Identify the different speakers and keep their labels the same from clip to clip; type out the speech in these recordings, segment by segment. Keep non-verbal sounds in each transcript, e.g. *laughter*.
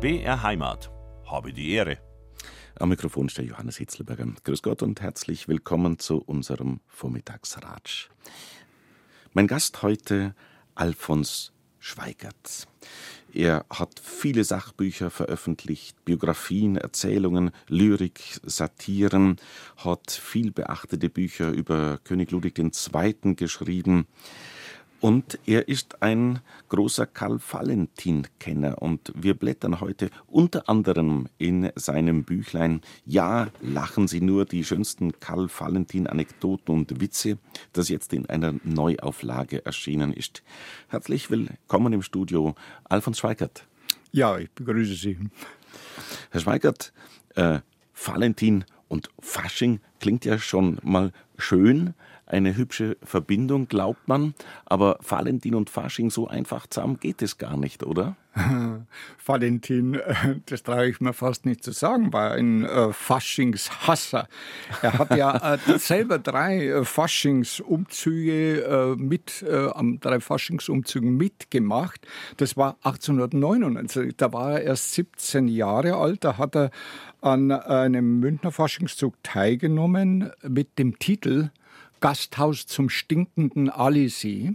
Speaker 1: BR Heimat. Habe die Ehre.
Speaker 2: Am Mikrofon der Johannes Hitzlberger. Grüß Gott und herzlich willkommen zu unserem Vormittagsratsch. Mein Gast heute Alfons Schweigert. Er hat viele Sachbücher veröffentlicht, Biografien, Erzählungen, Lyrik, Satiren, hat viel beachtete Bücher über König Ludwig II. geschrieben. Und er ist ein großer Karl Valentin-Kenner und wir blättern heute unter anderem in seinem Büchlein Ja, lachen Sie nur die schönsten Karl Valentin-Anekdoten und Witze, das jetzt in einer Neuauflage erschienen ist. Herzlich willkommen im Studio, Alfons Schweigert.
Speaker 3: Ja, ich begrüße Sie.
Speaker 2: Herr Schweigert, äh, Valentin und Fasching klingt ja schon mal schön eine hübsche Verbindung, glaubt man. Aber Valentin und Fasching so einfach zusammen geht es gar nicht, oder? *laughs*
Speaker 3: Valentin, äh, das traue ich mir fast nicht zu sagen, war ein äh, Faschingshasser. Er hat ja äh, *laughs* selber drei äh, Faschingsumzüge mit, am drei Faschingsumzügen mitgemacht. Das war 1899. Da war er erst 17 Jahre alt. Da hat er an einem Münchner Faschingszug teilgenommen mit dem Titel Gasthaus zum stinkenden Alisee.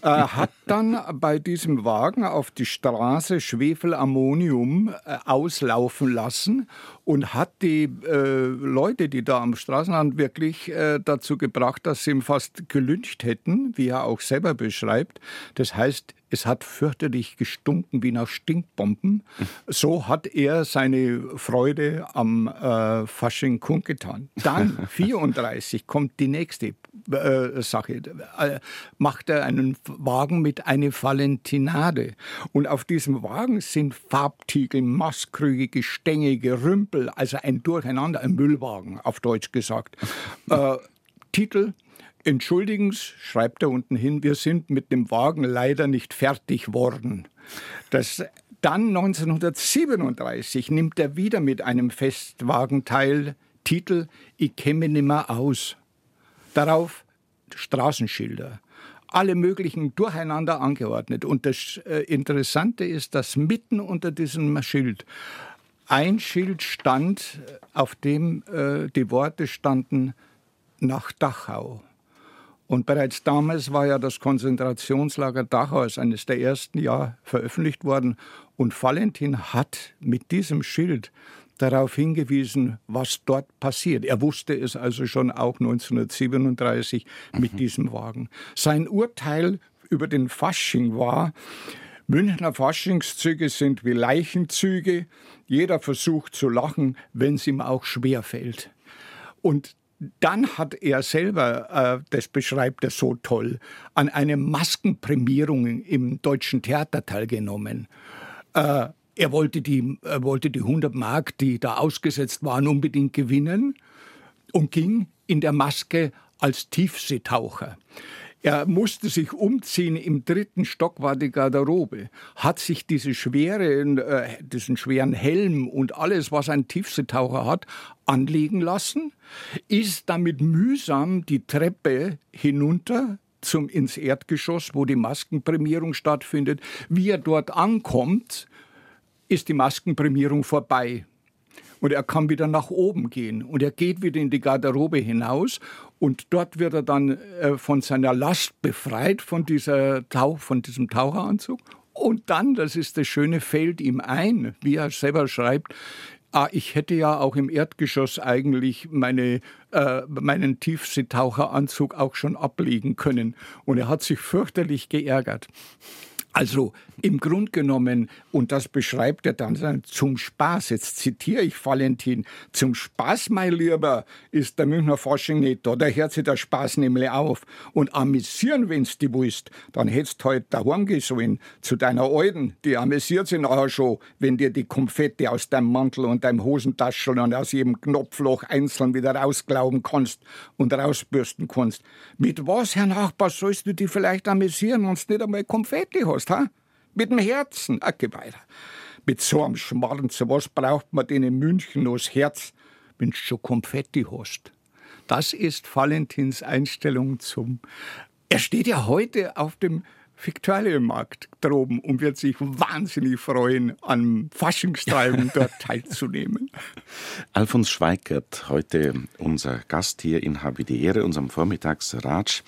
Speaker 3: Er hat dann bei diesem Wagen auf die Straße Schwefelammonium äh, auslaufen lassen und hat die äh, Leute, die da am Straßenrand wirklich äh, dazu gebracht, dass sie ihn fast gelyncht hätten, wie er auch selber beschreibt. Das heißt, es hat fürchterlich gestunken wie nach Stinkbomben. So hat er seine Freude am äh, Fasching kundgetan. Dann, *laughs* 34, kommt die nächste äh, Sache. Äh, macht er einen Wagen mit einer Valentinade. Und auf diesem Wagen sind Farbtiegel, Mastkrüge, Gestänge, Gerümpel, also ein Durcheinander, ein Müllwagen, auf Deutsch gesagt. Äh, Titel Entschuldigen Sie, schreibt er unten hin, wir sind mit dem Wagen leider nicht fertig worden. Das, dann 1937 nimmt er wieder mit einem Festwagen teil, Titel Ich kenne nimmer aus. Darauf Straßenschilder alle möglichen durcheinander angeordnet. Und das äh, Interessante ist, dass mitten unter diesem Schild ein Schild stand, auf dem äh, die Worte standen nach Dachau. Und bereits damals war ja das Konzentrationslager Dachau als eines der ersten Jahre veröffentlicht worden. Und Valentin hat mit diesem Schild darauf hingewiesen, was dort passiert. Er wusste es also schon auch 1937 mit mhm. diesem Wagen. Sein Urteil über den Fasching war, Münchner Faschingszüge sind wie Leichenzüge. Jeder versucht zu lachen, wenn es ihm auch schwer fällt. Und dann hat er selber, äh, das beschreibt er so toll, an einer Maskenprämierung im Deutschen Theater teilgenommen. Äh, er wollte die, er wollte die 100 Mark, die da ausgesetzt waren, unbedingt gewinnen und ging in der Maske als Tiefseetaucher. Er musste sich umziehen, im dritten Stock war die Garderobe, hat sich diese schwere, äh, diesen schweren Helm und alles, was ein Tiefseetaucher hat, anlegen lassen, ist damit mühsam die Treppe hinunter zum ins Erdgeschoss, wo die Maskenprämierung stattfindet. Wie er dort ankommt, ist die Maskenprämierung vorbei. Und er kann wieder nach oben gehen. Und er geht wieder in die Garderobe hinaus. Und dort wird er dann äh, von seiner Last befreit, von, dieser Tauch, von diesem Taucheranzug. Und dann, das ist das Schöne, fällt ihm ein, wie er selber schreibt, Ah, ich hätte ja auch im Erdgeschoss eigentlich meine, äh, meinen Tiefseetaucheranzug auch schon ablegen können. Und er hat sich fürchterlich geärgert. Also im Grund genommen, und das beschreibt er dann zum Spaß, jetzt zitiere ich Valentin, zum Spaß, mein Lieber, ist der Münchner Fasching nicht da, da hört sich der Spaß nämlich auf. Und amüsieren, wenn's die willst, dann hättest halt daheim gehen sollen, zu deiner Alten, die amüsiert sich nachher schon, wenn dir die Konfetti aus deinem Mantel und deinem Hosentaschen und aus jedem Knopfloch einzeln wieder rausglauben kannst und rausbürsten kannst. Mit was, Herr Nachbar, sollst du dich vielleicht amüsieren, wenn du nicht einmal Konfetti hast, ha? Mit dem Herzen, ach, geh weiter. Mit so einem Schmarrn, zu was braucht man denn in München noch das Herz, wenn du schon Konfetti hast? Das ist Valentins Einstellung zum. Er steht ja heute auf dem Viktualienmarkt droben und wird sich wahnsinnig freuen, am Faschingstreiben *laughs* dort teilzunehmen.
Speaker 2: Alfons Schweigert, heute unser Gast hier in Habe die Ehre, unserem Vormittagsratsch.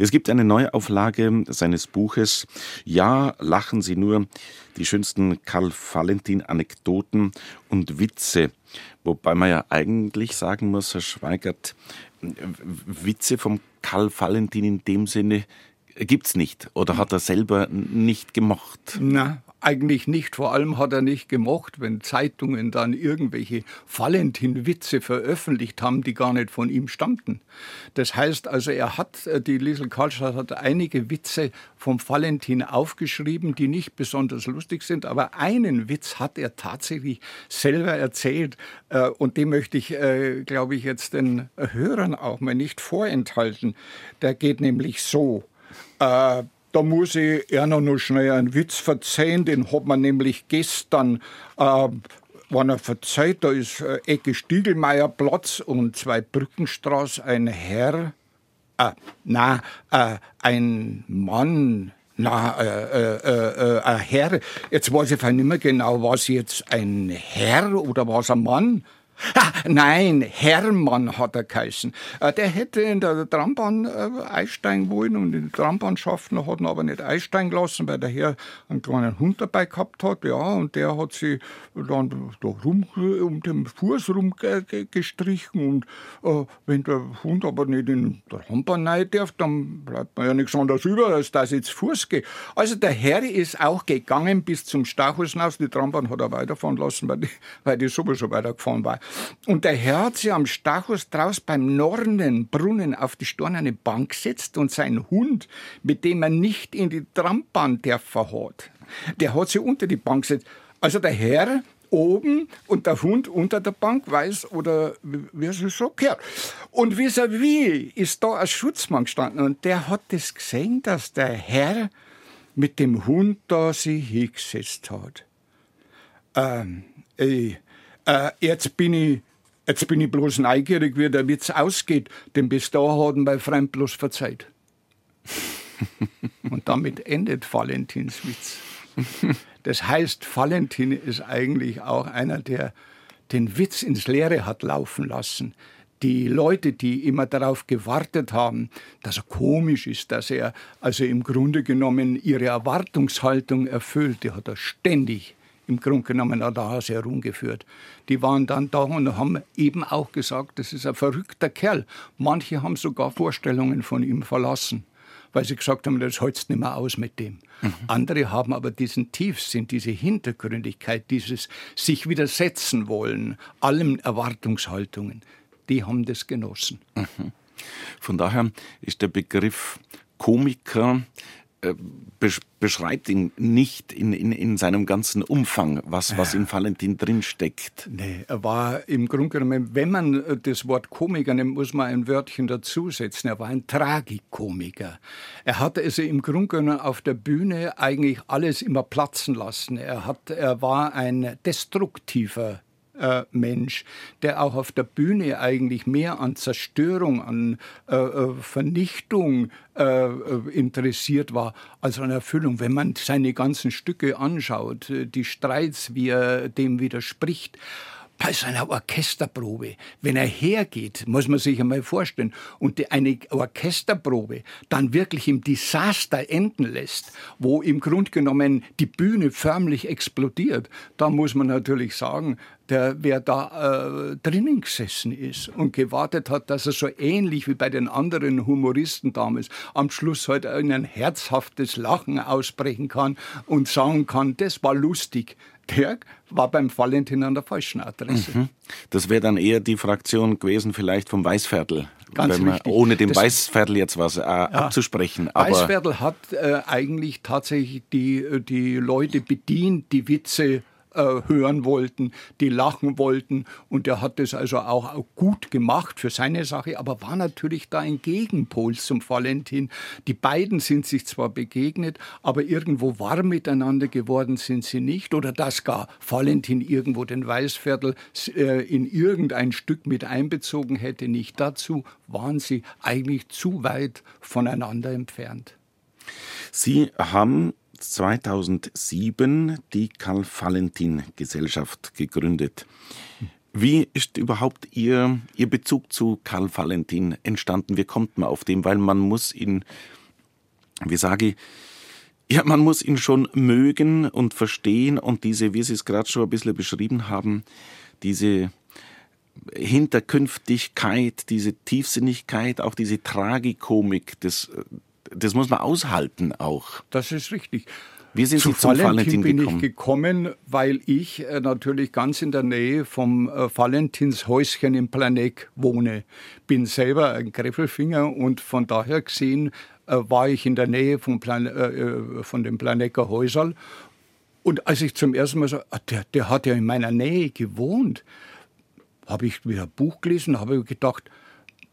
Speaker 2: Es gibt eine Neuauflage seines Buches Ja, lachen Sie nur, die schönsten Karl-Valentin-Anekdoten und Witze. Wobei man ja eigentlich sagen muss, Herr Schweigert, Witze vom Karl Valentin in dem Sinne gibt's nicht oder hat er selber nicht gemocht?
Speaker 3: Na, eigentlich nicht. Vor allem hat er nicht gemocht, wenn Zeitungen dann irgendwelche Valentin-Witze veröffentlicht haben, die gar nicht von ihm stammten. Das heißt also, er hat, äh, die Liesel Karlstadt hat einige Witze vom Valentin aufgeschrieben, die nicht besonders lustig sind, aber einen Witz hat er tatsächlich selber erzählt äh, und den möchte ich, äh, glaube ich, jetzt den Hörern auch mal nicht vorenthalten. Der geht nämlich so. Äh, da muss ich eher noch schnell einen Witz verzeihen, den hat man nämlich gestern, äh, wenn er verzeiht, da ist äh, Ecke Stiegelmeier Platz und zwei Brückenstraße, ein Herr, äh, na, äh, ein Mann, na, äh, äh, äh, ein Herr, jetzt weiß ich nicht mehr genau, war es jetzt ein Herr oder war es ein Mann? Ah, nein, Hermann hat er geheißen. Äh, der hätte in der Trambahn äh, einsteigen wollen und in die Trambahnschaften hat ihn aber nicht einsteigen lassen, weil der Herr einen kleinen Hund dabei gehabt hat. Ja, und der hat sie dann da rum um den Fuß rumgestrichen. Und äh, wenn der Hund aber nicht in der Trambahn rein darf, dann bleibt man ja nichts anderes über, als dass ich zu Fuß gehe. Also der Herr ist auch gegangen bis zum Stachus hinaus. Die Trambahn hat er weiterfahren lassen, weil die, weil die sowieso weitergefahren war. Und der Herr hat sich am Stachus draus beim Nornenbrunnen auf die steinerne Bank gesetzt und sein Hund, mit dem er nicht in die Trambahn dürfen hat, der hat sich unter die Bank gesetzt. Also der Herr oben und der Hund unter der Bank weiß oder wie es so gehört. Und vis-à-vis ist da ein Schutzmann gestanden und der hat das gesehen, dass der Herr mit dem Hund da sich hingesetzt hat. Ähm, ey, äh, jetzt bin ich Jetzt bin ich bloß neugierig, wie der Witz ausgeht, denn bis da hat mein Freund bloß verzeiht. Und damit endet Valentins Witz. Das heißt, Valentin ist eigentlich auch einer, der den Witz ins Leere hat laufen lassen. Die Leute, die immer darauf gewartet haben, dass er komisch ist, dass er also im Grunde genommen ihre Erwartungshaltung erfüllt, die hat er ständig im Grunde genommen an der Hase herumgeführt. Die waren dann da und haben eben auch gesagt, das ist ein verrückter Kerl. Manche haben sogar Vorstellungen von ihm verlassen, weil sie gesagt haben, das hältst nicht mehr aus mit dem. Mhm. Andere haben aber diesen Tiefsinn, diese Hintergründigkeit, dieses sich widersetzen wollen, allen Erwartungshaltungen, die haben das genossen. Mhm.
Speaker 2: Von daher ist der Begriff Komiker beschreibt ihn nicht in, in, in seinem ganzen Umfang, was, was in Valentin drinsteckt.
Speaker 3: Nee, er war im Grunde genommen, wenn man äh, das Wort Komiker nimmt, muss man ein Wörtchen dazusetzen. Er war ein Tragikomiker. Er hatte also im Grunde genommen auf der Bühne eigentlich alles immer platzen lassen. Er, hat, er war ein destruktiver äh, Mensch, der auch auf der Bühne eigentlich mehr an Zerstörung, an äh, äh Vernichtung äh, äh, interessiert war als an Erfüllung. Wenn man seine ganzen Stücke anschaut, äh, die Streits, wie er dem widerspricht, bei seiner Orchesterprobe, wenn er hergeht, muss man sich einmal vorstellen, und eine Orchesterprobe dann wirklich im Desaster enden lässt, wo im Grunde genommen die Bühne förmlich explodiert, da muss man natürlich sagen, der, wer da äh, drinnen gesessen ist und gewartet hat, dass er so ähnlich wie bei den anderen Humoristen damals am Schluss halt ein herzhaftes Lachen ausbrechen kann und sagen kann, das war lustig der war beim Valentin an der falschen Adresse. Mhm.
Speaker 2: Das wäre dann eher die Fraktion gewesen, vielleicht vom Weißviertel.
Speaker 3: Ganz man, richtig.
Speaker 2: Ohne dem das, Weißviertel jetzt was äh, ja, abzusprechen.
Speaker 3: Aber Weißviertel hat äh, eigentlich tatsächlich die, die Leute bedient, die Witze äh, hören wollten, die lachen wollten. Und er hat das also auch gut gemacht für seine Sache, aber war natürlich da ein Gegenpol zum Valentin. Die beiden sind sich zwar begegnet, aber irgendwo warm miteinander geworden sind sie nicht. Oder dass gar Valentin irgendwo den Weißviertel äh, in irgendein Stück mit einbezogen hätte, nicht dazu waren sie eigentlich zu weit voneinander entfernt.
Speaker 2: Sie haben 2007 die Karl-Valentin-Gesellschaft gegründet. Wie ist überhaupt Ihr, Ihr Bezug zu Karl Valentin entstanden? Wie kommt man auf den? Weil man muss ihn, wie sage ich, ja, man muss ihn schon mögen und verstehen und diese, wie Sie es gerade schon ein bisschen beschrieben haben, diese Hinterkünftigkeit, diese Tiefsinnigkeit, auch diese Tragikomik, das, das muss man aushalten auch.
Speaker 3: Das ist richtig.
Speaker 2: Wie sind
Speaker 3: Zu
Speaker 2: Sie zum Valentin,
Speaker 3: bin
Speaker 2: gekommen?
Speaker 3: ich gekommen, weil ich äh, natürlich ganz in der Nähe vom äh, Valentinshäuschen im Planek wohne. Bin selber ein Greffelfinger und von daher gesehen äh, war ich in der Nähe vom Plan äh, äh, von dem Planecker Häuserl. Und als ich zum ersten Mal so, ah, der, der hat ja in meiner Nähe gewohnt, habe ich wieder ein Buch gelesen, habe gedacht,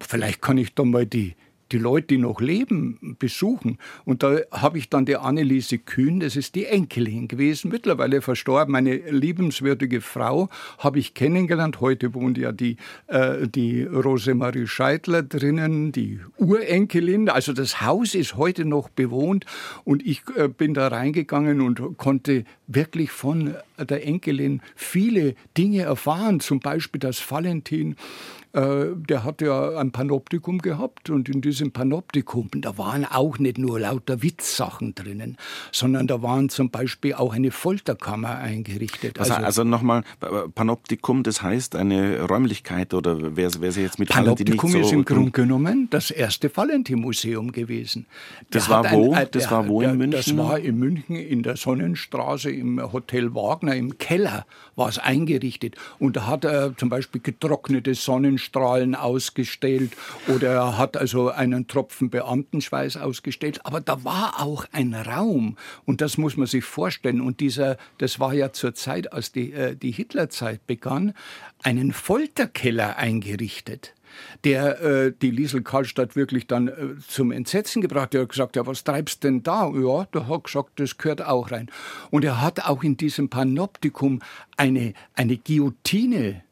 Speaker 3: vielleicht kann ich da mal die, die Leute, die noch leben, besuchen. Und da habe ich dann die Anneliese Kühn, das ist die Enkelin gewesen, mittlerweile verstorben, eine liebenswürdige Frau, habe ich kennengelernt. Heute wohnt ja die, äh, die Rosemarie Scheidler drinnen, die Urenkelin. Also das Haus ist heute noch bewohnt und ich äh, bin da reingegangen und konnte wirklich von der Enkelin viele Dinge erfahren, zum Beispiel, dass Valentin der hat ja ein Panoptikum gehabt und in diesem Panoptikum, da waren auch nicht nur lauter Witzsachen drinnen, sondern da waren zum Beispiel auch eine Folterkammer eingerichtet.
Speaker 2: Also, also, nochmal, Panoptikum, das heißt eine Räumlichkeit oder wer, wer sie jetzt mit
Speaker 3: Panoptikum so ist im Grunde genommen das erste Valentin-Museum gewesen.
Speaker 2: Das war wo? Ein, das war wo in München?
Speaker 3: Das war in München in der Sonnenstraße im Hotel Wagner im Keller war es eingerichtet und da hat er zum Beispiel getrocknete Sonnenstrahlen Sonnenstrahlen ausgestellt oder er hat also einen Tropfen Beamtenschweiß ausgestellt. Aber da war auch ein Raum und das muss man sich vorstellen. Und dieser, das war ja zur Zeit, als die, äh, die Hitlerzeit begann, einen Folterkeller eingerichtet der äh, die Liesel Karlstadt wirklich dann äh, zum Entsetzen gebracht. Er hat gesagt, ja, was treibst denn da? Ja, der hat gesagt, das gehört auch rein. Und er hat auch in diesem Panoptikum eine, eine Guillotine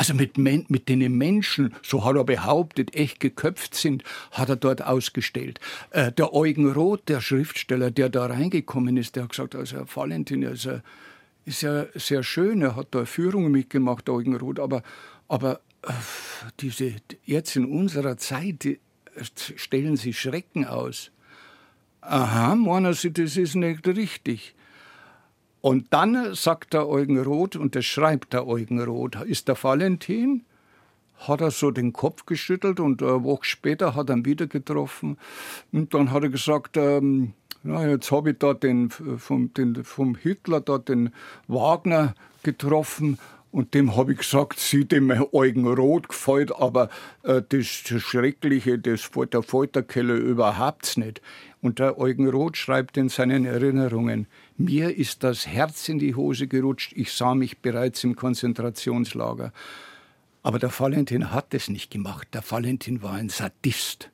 Speaker 3: also mit, mit denen Menschen, so hat er behauptet, echt geköpft sind, hat er dort ausgestellt. Äh, der Eugen Roth, der Schriftsteller, der da reingekommen ist, der hat gesagt, also Herr Valentin, also, ist ja sehr schön, er hat da Führungen mitgemacht, Eugen Roth, aber, aber äh, diese, jetzt in unserer Zeit die, stellen sie Schrecken aus. Aha, meinen Sie, das ist nicht richtig. Und dann sagt der Eugen Roth, und das schreibt der Eugen Roth, ist der Valentin, hat er so den Kopf geschüttelt und eine Woche später hat er ihn wieder getroffen. Und dann hat er gesagt, ähm, ja, jetzt habe ich da den vom, den, vom Hitler da den Wagner getroffen und dem habe ich gesagt, sie dem Eugen Roth gefällt, aber äh, das, Schreckliche, das der Folterkeller überhaupt nicht. Und der Eugen Roth schreibt in seinen Erinnerungen, mir ist das Herz in die Hose gerutscht, ich sah mich bereits im Konzentrationslager. Aber der Valentin hat es nicht gemacht. Der Valentin war ein Sadist.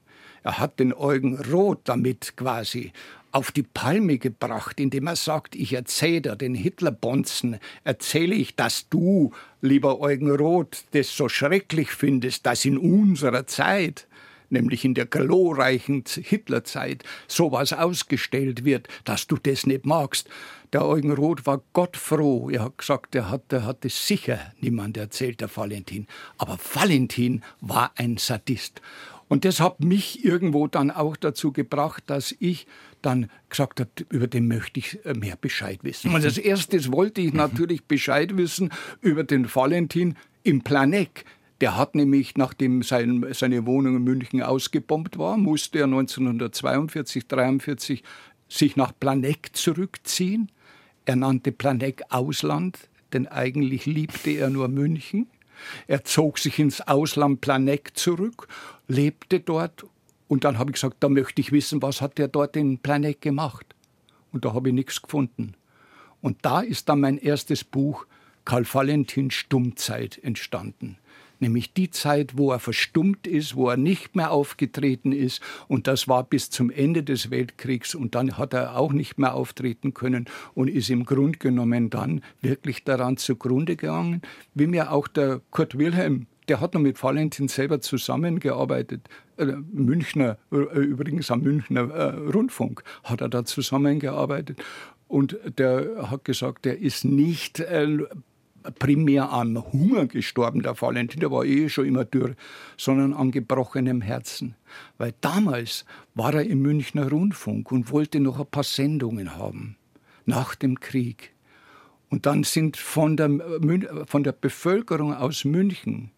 Speaker 3: Er hat den Eugen Roth damit quasi auf die Palme gebracht, indem er sagt, ich erzähle dir den Hitlerbonzen, erzähle ich, dass du, lieber Eugen Roth, das so schrecklich findest, dass in unserer Zeit nämlich in der glorreichen Hitlerzeit, sowas ausgestellt wird, dass du das nicht magst. Der Eugen Roth war gottfroh. Er hat gesagt, er hat, er hat es sicher niemand erzählt, der Valentin. Aber Valentin war ein Sadist. Und das hat mich irgendwo dann auch dazu gebracht, dass ich dann gesagt habe, über den möchte ich äh, mehr Bescheid wissen. Und als erstes wollte ich natürlich Bescheid wissen über den Valentin im Planek. Der hat nämlich, nachdem sein, seine Wohnung in München ausgebombt war, musste er 1942, 43 sich nach Planegg zurückziehen. Er nannte Planegg Ausland, denn eigentlich liebte er nur München. Er zog sich ins Ausland Planegg zurück, lebte dort und dann habe ich gesagt, da möchte ich wissen, was hat er dort in Planegg gemacht? Und da habe ich nichts gefunden. Und da ist dann mein erstes Buch Karl Valentin Stummzeit entstanden nämlich die Zeit, wo er verstummt ist, wo er nicht mehr aufgetreten ist. Und das war bis zum Ende des Weltkriegs. Und dann hat er auch nicht mehr auftreten können und ist im Grunde genommen dann wirklich daran zugrunde gegangen, wie mir auch der Kurt Wilhelm der hat noch mit Valentin selber zusammengearbeitet. Äh, Münchner, äh, übrigens am Münchner äh, Rundfunk hat er da zusammengearbeitet. Und der hat gesagt, der ist nicht primär an Hunger gestorben, der Valentin, der war eh schon immer dürr, sondern an gebrochenem Herzen. Weil damals war er im Münchner Rundfunk und wollte noch ein paar Sendungen haben, nach dem Krieg. Und dann sind von der, von der Bevölkerung aus München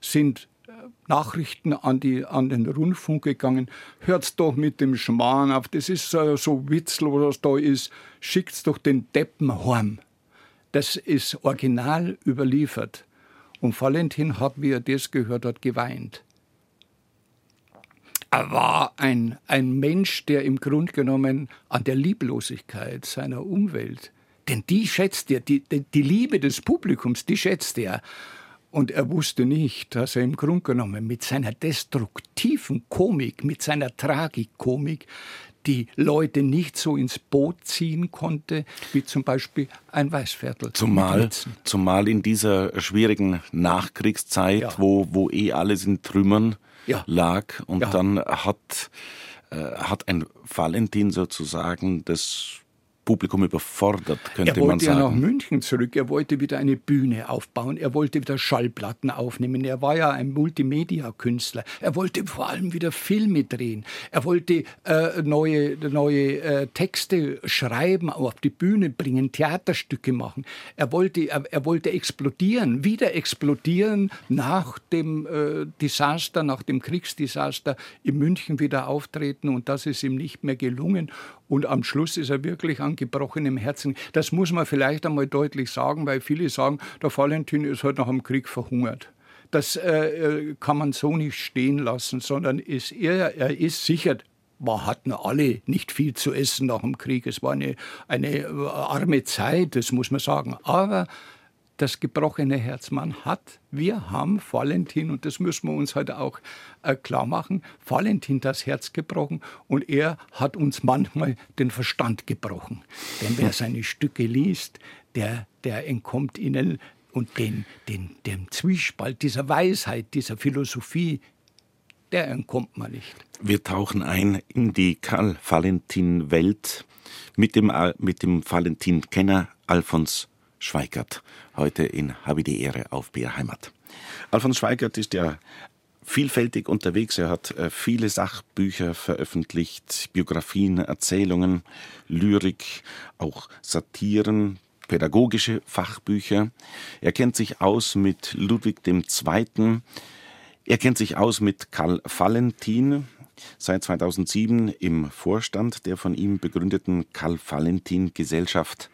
Speaker 3: sind äh, Nachrichten an, die, an den Rundfunk gegangen. Hört's doch mit dem Schmarrn auf, das ist so, so Witzel, was da ist. Schickt's doch den Deppen heim. Das ist original überliefert. Und Valentin hat, wie er das gehört hat, geweint. Er war ein, ein Mensch, der im Grunde genommen an der Lieblosigkeit seiner Umwelt, denn die schätzt er, die, die, Liebe des Publikums, die schätzt er. Und er wusste nicht, dass er im Grunde genommen mit seiner destruktiven Komik, mit seiner Tragikomik die Leute nicht so ins Boot ziehen konnte, wie zum Beispiel ein Weißviertel.
Speaker 2: Zumal, zumal in dieser schwierigen Nachkriegszeit, ja. wo, wo eh alles in Trümmern ja. lag und ja. dann hat, äh, hat ein Valentin sozusagen das Publikum überfordert, könnte man sagen.
Speaker 3: Er wollte ja nach München zurück, er wollte wieder eine Bühne aufbauen, er wollte wieder Schallplatten aufnehmen, er war ja ein Multimedia-Künstler, er wollte vor allem wieder Filme drehen, er wollte äh, neue, neue äh, Texte schreiben, auf die Bühne bringen, Theaterstücke machen. Er wollte, er, er wollte explodieren, wieder explodieren nach dem äh, Desaster, nach dem Kriegsdesaster in München wieder auftreten. Und das ist ihm nicht mehr gelungen und am Schluss ist er wirklich an gebrochenem Herzen. Das muss man vielleicht einmal deutlich sagen, weil viele sagen, der Valentin ist halt nach dem Krieg verhungert. Das äh, äh kann man so nicht stehen lassen, sondern ist er, er ist sicher wir hatten alle nicht viel zu essen nach dem Krieg. Es war eine, eine äh, arme Zeit, das muss man sagen. Aber das gebrochene Herz. Man hat, wir haben Valentin, und das müssen wir uns heute auch äh, klar machen, Valentin das Herz gebrochen und er hat uns manchmal den Verstand gebrochen. Denn wer seine Stücke liest, der, der entkommt ihnen und den, den, dem Zwiespalt dieser Weisheit, dieser Philosophie, der entkommt man nicht.
Speaker 2: Wir tauchen ein in die Karl-Valentin-Welt mit dem, äh, mit dem Valentin-Kenner Alfons Schweigert, heute in Habe die Ehre auf BR Heimat. Alfons Schweigert ist ja vielfältig unterwegs. Er hat äh, viele Sachbücher veröffentlicht, Biografien, Erzählungen, Lyrik, auch Satiren, pädagogische Fachbücher. Er kennt sich aus mit Ludwig II. Er kennt sich aus mit Karl Valentin, seit 2007 im Vorstand der von ihm begründeten Karl Valentin Gesellschaft.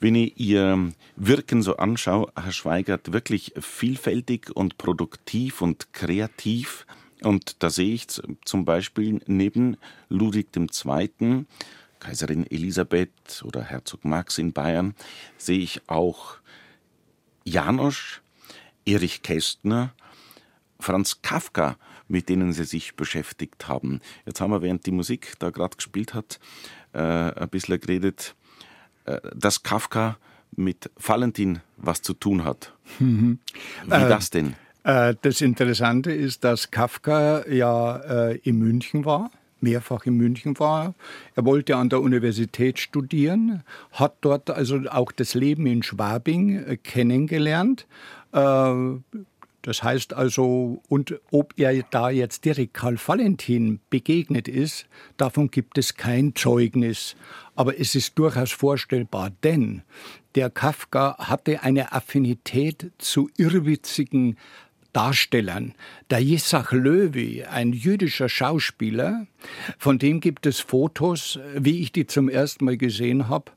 Speaker 2: Wenn ich Ihr Wirken so anschaue, Herr Schweigert, wirklich vielfältig und produktiv und kreativ. Und da sehe ich zum Beispiel neben Ludwig II., Kaiserin Elisabeth oder Herzog Max in Bayern, sehe ich auch Janosch, Erich Kästner, Franz Kafka, mit denen sie sich beschäftigt haben. Jetzt haben wir, während die Musik da gerade gespielt hat, äh, ein bisschen geredet dass Kafka mit Valentin was zu tun hat. Mhm. Wie äh, das denn?
Speaker 3: Äh, das Interessante ist, dass Kafka ja äh, in München war mehrfach in München war. Er wollte an der Universität studieren, hat dort also auch das Leben in Schwabing äh, kennengelernt. Das heißt also, und ob er da jetzt direkt Karl Valentin begegnet ist, davon gibt es kein Zeugnis. Aber es ist durchaus vorstellbar, denn der Kafka hatte eine Affinität zu irrwitzigen Darstellern. Der Jesach Löwy, ein jüdischer Schauspieler, von dem gibt es Fotos, wie ich die zum ersten Mal gesehen habe,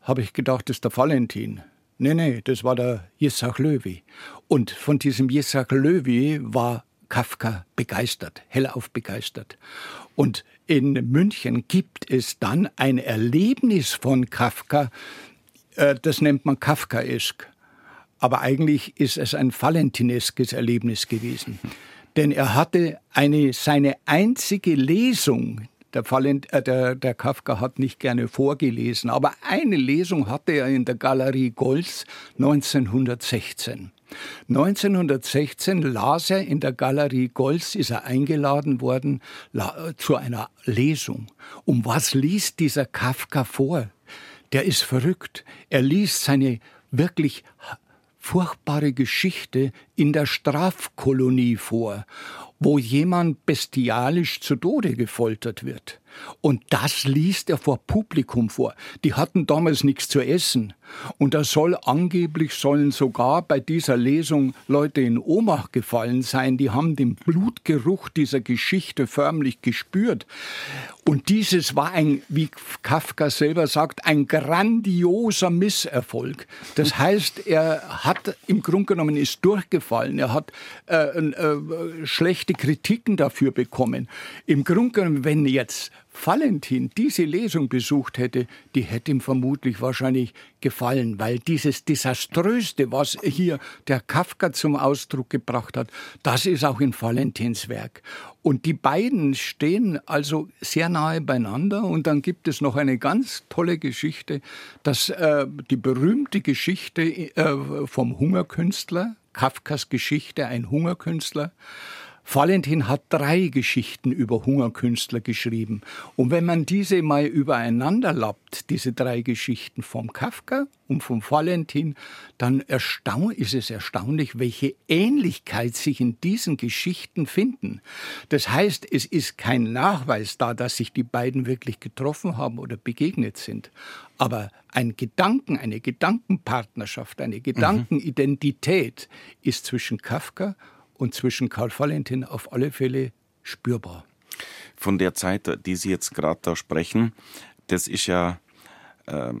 Speaker 3: habe ich gedacht, das ist der Valentin. Nee, nee, das war der Jesach Löwy. Und von diesem Jesach Löwy war Kafka begeistert, hellauf begeistert. Und in München gibt es dann ein Erlebnis von Kafka, äh, das nennt man Kafkaesk. Aber eigentlich ist es ein valentineskes Erlebnis gewesen. *laughs* Denn er hatte eine, seine einzige Lesung, der, Valent, äh, der, der, Kafka hat nicht gerne vorgelesen, aber eine Lesung hatte er in der Galerie Golz 1916. 1916 las er in der Galerie Golz, ist er eingeladen worden zu einer Lesung. Um was liest dieser Kafka vor? Der ist verrückt. Er liest seine wirklich furchtbare Geschichte in der Strafkolonie vor, wo jemand bestialisch zu Tode gefoltert wird. Und das liest er vor Publikum vor. Die hatten damals nichts zu essen. Und da soll angeblich sollen sogar bei dieser Lesung Leute in Ohnmacht gefallen sein. Die haben den Blutgeruch dieser Geschichte förmlich gespürt. Und dieses war ein, wie Kafka selber sagt, ein grandioser Misserfolg. Das heißt, er hat im Grunde genommen ist durchgefallen. Er hat äh, äh, schlechte Kritiken dafür bekommen. Im Grunde genommen, wenn jetzt Valentin diese Lesung besucht hätte, die hätte ihm vermutlich wahrscheinlich gefallen, weil dieses Desaströste, was hier der Kafka zum Ausdruck gebracht hat, das ist auch in Valentins Werk. Und die beiden stehen also sehr nahe beieinander. Und dann gibt es noch eine ganz tolle Geschichte, dass äh, die berühmte Geschichte äh, vom Hungerkünstler, Kafkas Geschichte, ein Hungerkünstler, Valentin hat drei Geschichten über Hungerkünstler geschrieben. Und wenn man diese mal übereinander lappt, diese drei Geschichten vom Kafka und vom Valentin, dann ist es erstaunlich, welche Ähnlichkeit sich in diesen Geschichten finden. Das heißt, es ist kein Nachweis da, dass sich die beiden wirklich getroffen haben oder begegnet sind. Aber ein Gedanken, eine Gedankenpartnerschaft, eine Gedankenidentität ist zwischen Kafka und zwischen Karl Valentin auf alle Fälle spürbar.
Speaker 2: Von der Zeit, die Sie jetzt gerade da sprechen, das ist ja äh,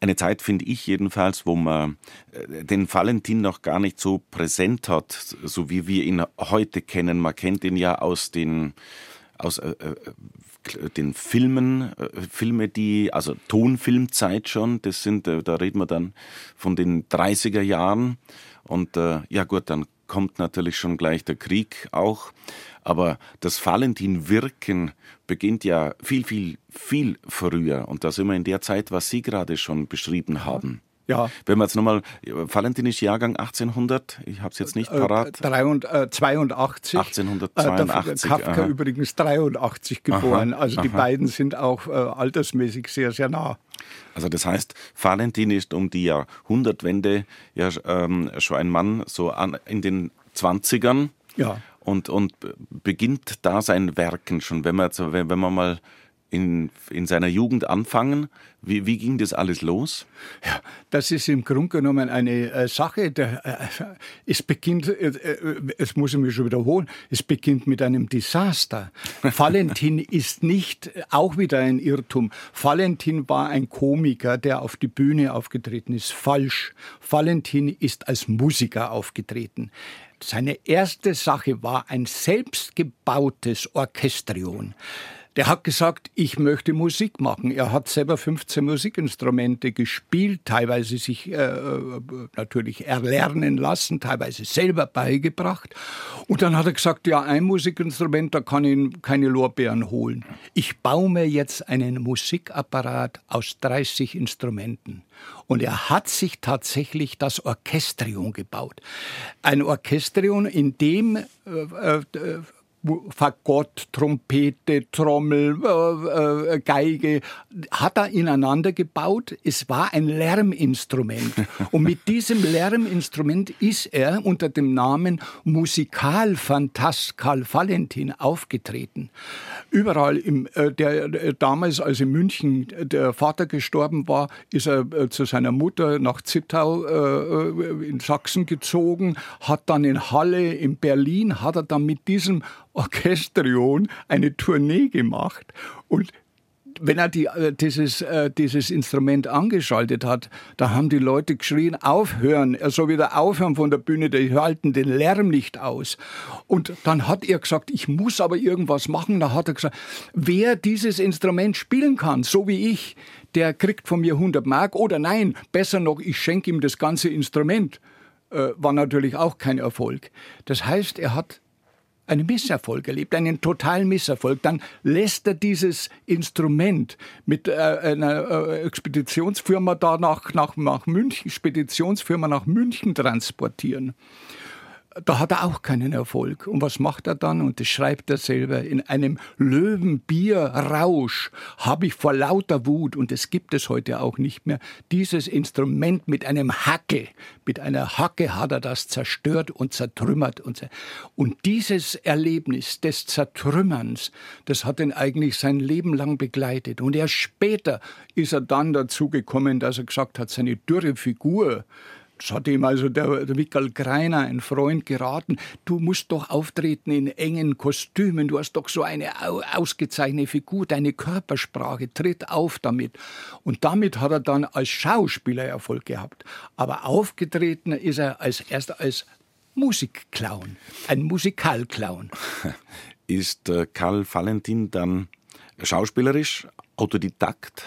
Speaker 2: eine Zeit, finde ich jedenfalls, wo man äh, den Valentin noch gar nicht so präsent hat, so wie wir ihn heute kennen. Man kennt ihn ja aus den aus äh, äh den Filmen, äh, Filme, die, also Tonfilmzeit schon, das sind, äh, da reden wir dann von den 30er Jahren. Und ja gut, dann kommt natürlich schon gleich der Krieg auch. Aber das Valentin-Wirken beginnt ja viel, viel, viel früher. Und da sind wir in der Zeit, was Sie gerade schon beschrieben haben. Ja. Wenn wir jetzt nochmal, Valentin ist Jahrgang 1800, ich habe es jetzt nicht äh, parat.
Speaker 3: Äh, 82.
Speaker 2: 1882.
Speaker 3: Äh, Kafka aha. übrigens 83 geboren. Aha, also die aha. beiden sind auch äh, altersmäßig sehr, sehr nah.
Speaker 2: Also das heißt, Valentin ist um die Jahrhundertwende ja ähm, schon ein Mann so an, in den 20ern. Ja. Und, und beginnt da sein Werken schon, wenn man, wenn man mal in, in seiner Jugend anfangen. Wie, wie ging das alles los?
Speaker 3: Ja, das ist im Grunde genommen eine äh, Sache. Der, äh, es beginnt, äh, äh, es muss ich mich schon wiederholen, es beginnt mit einem Desaster. *laughs* Valentin ist nicht, auch wieder ein Irrtum. Valentin war ein Komiker, der auf die Bühne aufgetreten ist. Falsch. Valentin ist als Musiker aufgetreten. Seine erste Sache war ein selbstgebautes Orchestrion. Der hat gesagt, ich möchte Musik machen. Er hat selber 15 Musikinstrumente gespielt, teilweise sich äh, äh, natürlich erlernen lassen, teilweise selber beigebracht. Und dann hat er gesagt, ja, ein Musikinstrument, da kann ich keine Lorbeeren holen. Ich baue mir jetzt einen Musikapparat aus 30 Instrumenten. Und er hat sich tatsächlich das Orchestrion gebaut. Ein Orchestrion, in dem äh, äh, Fagott, Trompete, Trommel, äh, äh, Geige, hat er ineinander gebaut. Es war ein Lärminstrument. Und mit *laughs* diesem Lärminstrument ist er unter dem Namen Musikalfantast Karl Valentin aufgetreten. Überall, im, äh, der, äh, damals, als in München der Vater gestorben war, ist er zu seiner Mutter nach Zittau in Sachsen gezogen, hat dann in Halle, in Berlin, hat er dann mit diesem Orchestrion eine Tournee gemacht und wenn er die, äh, dieses, äh, dieses Instrument angeschaltet hat, da haben die Leute geschrien, aufhören, er soll wieder aufhören von der Bühne, die halten den Lärm nicht aus. Und dann hat er gesagt, ich muss aber irgendwas machen. Da hat er gesagt, wer dieses Instrument spielen kann, so wie ich, der kriegt von mir 100 Mark oder nein, besser noch, ich schenke ihm das ganze Instrument. Äh, war natürlich auch kein Erfolg. Das heißt, er hat einen Misserfolg erlebt, einen totalen Misserfolg, dann lässt er dieses Instrument mit äh, einer äh, Expeditionsfirma da nach, nach, nach München, Speditionsfirma nach München transportieren da hat er auch keinen Erfolg. Und was macht er dann? Und das schreibt er selber. In einem Löwenbierrausch habe ich vor lauter Wut, und es gibt es heute auch nicht mehr, dieses Instrument mit einem Hacke, mit einer Hacke hat er das zerstört und zertrümmert. Und, und dieses Erlebnis des Zertrümmerns, das hat ihn eigentlich sein Leben lang begleitet. Und erst später ist er dann dazu gekommen, dass er gesagt hat, seine dürre Figur, das hat ihm also der, der Mikkel Greiner, ein Freund, geraten. Du musst doch auftreten in engen Kostümen. Du hast doch so eine ausgezeichnete Figur, deine Körpersprache. Tritt auf damit. Und damit hat er dann als Schauspieler Erfolg gehabt. Aber aufgetreten ist er als erster als Musikclown, ein Musikalclown. *laughs*
Speaker 2: Ist äh, Karl Valentin dann schauspielerisch Autodidakt?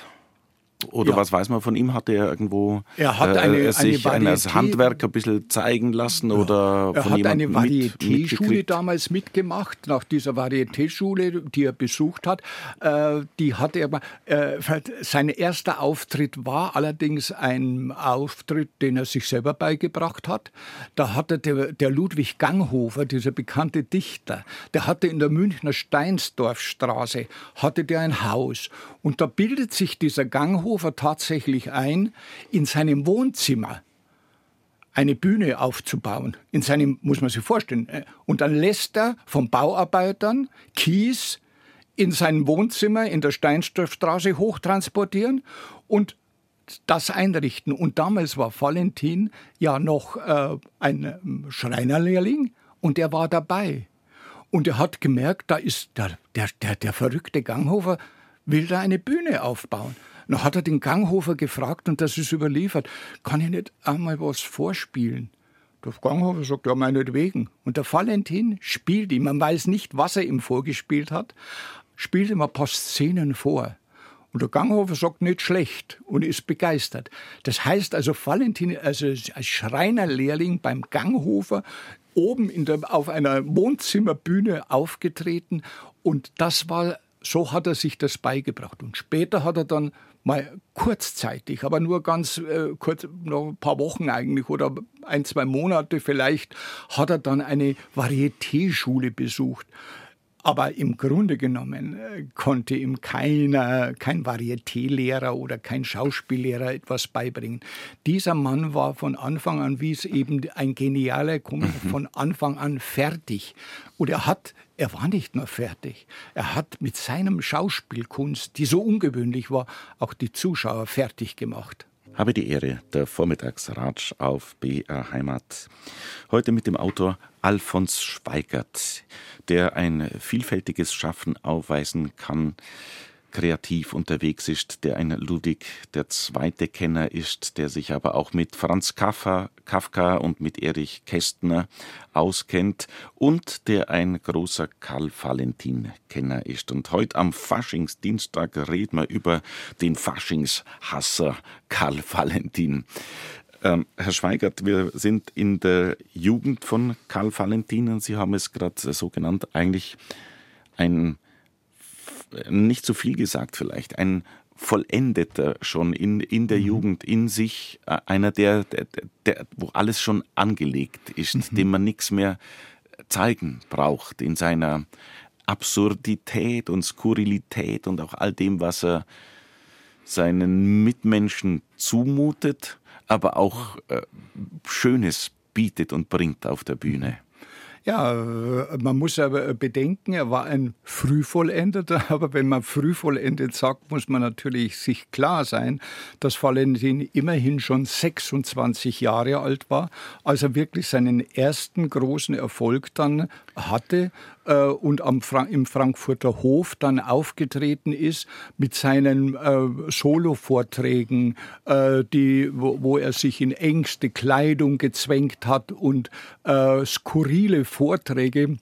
Speaker 2: Oder ja. was weiß man von ihm? Hat er irgendwo
Speaker 3: er hat eine,
Speaker 2: äh, sich eine als Handwerker ein bisschen zeigen lassen? Oder
Speaker 3: er hat eine Varieté-Schule damals mitgemacht, nach dieser Varieté-Schule, die er besucht hat. Äh, die hat er, äh, sein erster Auftritt war allerdings ein Auftritt, den er sich selber beigebracht hat. Da hatte der, der Ludwig Ganghofer, dieser bekannte Dichter, der hatte in der Münchner Steinsdorfstraße, hatte der ein Haus. Und da bildet sich dieser Ganghofer tatsächlich ein, in seinem Wohnzimmer eine Bühne aufzubauen. In seinem, muss man sich vorstellen. Äh, und dann lässt er von Bauarbeitern Kies in sein Wohnzimmer in der Steinstoffstraße hochtransportieren und das einrichten. Und damals war Valentin ja noch äh, ein ähm, Schreinerlehrling und er war dabei. Und er hat gemerkt, da ist der, der, der, der verrückte Ganghofer, will da eine Bühne aufbauen. Dann hat er den Ganghofer gefragt und das ist überliefert. Kann ich nicht einmal was vorspielen? Der Ganghofer sagt, ja, meinetwegen. Und der Valentin spielt ihm, man weiß nicht, was er ihm vorgespielt hat, spielt ihm ein paar Szenen vor. Und der Ganghofer sagt nicht schlecht und ist begeistert. Das heißt also, Valentin, also als Schreinerlehrling beim Ganghofer, oben der, auf einer Wohnzimmerbühne aufgetreten. Und das war, so hat er sich das beigebracht. Und später hat er dann mal kurzzeitig, aber nur ganz äh, kurz, noch ein paar Wochen eigentlich oder ein, zwei Monate vielleicht, hat er dann eine Varieté-Schule besucht. Aber im Grunde genommen äh, konnte ihm keiner, kein Varieté-Lehrer oder kein Schauspiellehrer etwas beibringen. Dieser Mann war von Anfang an, wie es eben ein genialer Komiker, mhm. von Anfang an fertig. Und er hat er war nicht nur fertig. Er hat mit seinem Schauspielkunst, die so ungewöhnlich war, auch die Zuschauer fertig gemacht.
Speaker 2: Habe die Ehre, der Vormittagsratsch auf BR Heimat. Heute mit dem Autor Alfons Schweigert, der ein vielfältiges Schaffen aufweisen kann, kreativ unterwegs ist, der ein Ludwig der zweite Kenner ist, der sich aber auch mit Franz Kafka, Kafka und mit Erich Kästner auskennt und der ein großer Karl Valentin Kenner ist. Und heute am Faschingsdienstag reden wir über den Faschingshasser Karl Valentin. Ähm, Herr Schweigert, wir sind in der Jugend von Karl Valentin und Sie haben es gerade so genannt, eigentlich ein nicht zu viel gesagt vielleicht, ein vollendeter schon in, in der mhm. Jugend in sich, äh, einer, der, der, der, wo alles schon angelegt ist, mhm. dem man nichts mehr zeigen braucht in seiner Absurdität und Skurrilität und auch all dem, was er seinen Mitmenschen zumutet, aber auch äh, Schönes bietet und bringt auf der Bühne.
Speaker 3: Ja, äh, man muss aber bedenken, er war ein Frühvollendeter, *laughs* aber wenn man frühvollendet sagt, muss man natürlich sich klar sein, dass Valentin immerhin schon 26 Jahre alt war, als er wirklich seinen ersten großen Erfolg dann hatte äh, und am Fra im Frankfurter Hof dann aufgetreten ist mit seinen äh, Solo-Vorträgen, äh, wo, wo, er sich in engste Kleidung gezwängt hat und äh, skurrile Vorträge,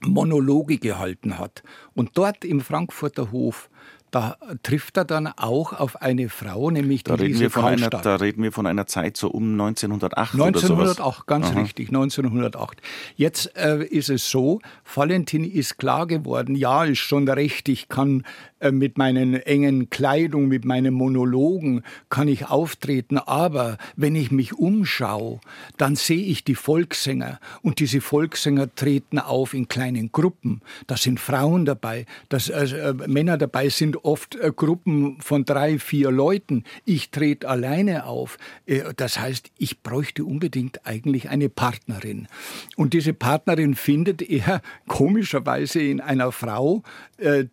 Speaker 3: Monologe gehalten hat. Und dort im Frankfurter Hof, da trifft er dann auch auf eine Frau, nämlich
Speaker 2: da
Speaker 3: die
Speaker 2: reden
Speaker 3: Liesel
Speaker 2: wir von einer. Da reden wir von einer Zeit so um 1908
Speaker 3: 1908,
Speaker 2: oder sowas.
Speaker 3: ganz richtig, 1908. Jetzt äh, ist es so, Valentin ist klar geworden, ja, ist schon recht, ich kann äh, mit meinen engen Kleidung, mit meinen Monologen, kann ich auftreten, aber wenn ich mich umschaue, dann sehe ich die Volkssänger und diese Volkssänger treten auf in kleinen Gruppen. Da sind Frauen dabei, das, äh, Männer dabei sind oft äh, Gruppen von drei, vier Leuten. Ich trete alleine auf. Äh, das heißt, ich bräuchte unbedingt eigentlich eine Partnerin. Und diese Partnerin findet er *laughs* komischerweise in einer Frau. Äh,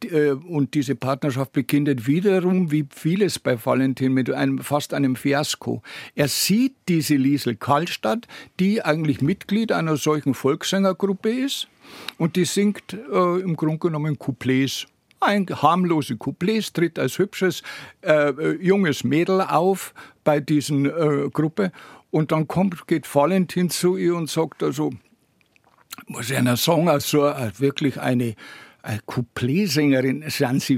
Speaker 3: und diese Partnerschaft beginnt wiederum, wie vieles bei Valentin, mit einem, fast einem Fiasko. Er sieht diese Liesel Karlstadt, die eigentlich Mitglied einer solchen Volkssängergruppe ist. Und die singt äh, im Grunde genommen Couplets ein harmlose Couplets, tritt als hübsches äh, junges Mädel auf bei diesen äh, Gruppe. Und dann kommt, geht Valentin zu ihr und sagt also, muss ich einer sagen, also äh, wirklich eine, eine Couplet-Sängerin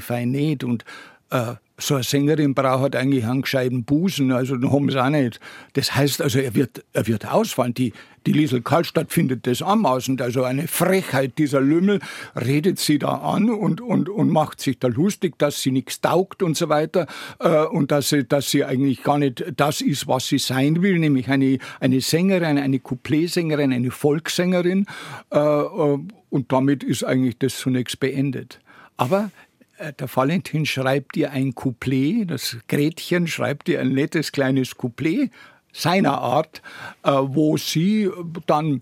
Speaker 3: fein nicht. Und äh, so eine Sängerin braucht eigentlich einen gescheiten Busen, also den haben sie auch nicht. Das heißt also, er wird, er wird ausfallen. Die, die Liesel Karlstadt findet das anmaßend, also eine Frechheit dieser Lümmel, redet sie da an und, und, und macht sich da lustig, dass sie nichts taugt und so weiter äh, und dass sie, dass sie eigentlich gar nicht das ist, was sie sein will, nämlich eine, eine Sängerin, eine Couplet-Sängerin, eine Volkssängerin äh, äh und damit ist eigentlich das zunächst beendet. Aber der Valentin schreibt ihr ein Couplet, das Gretchen schreibt ihr ein nettes kleines Couplet seiner Art, äh, wo sie dann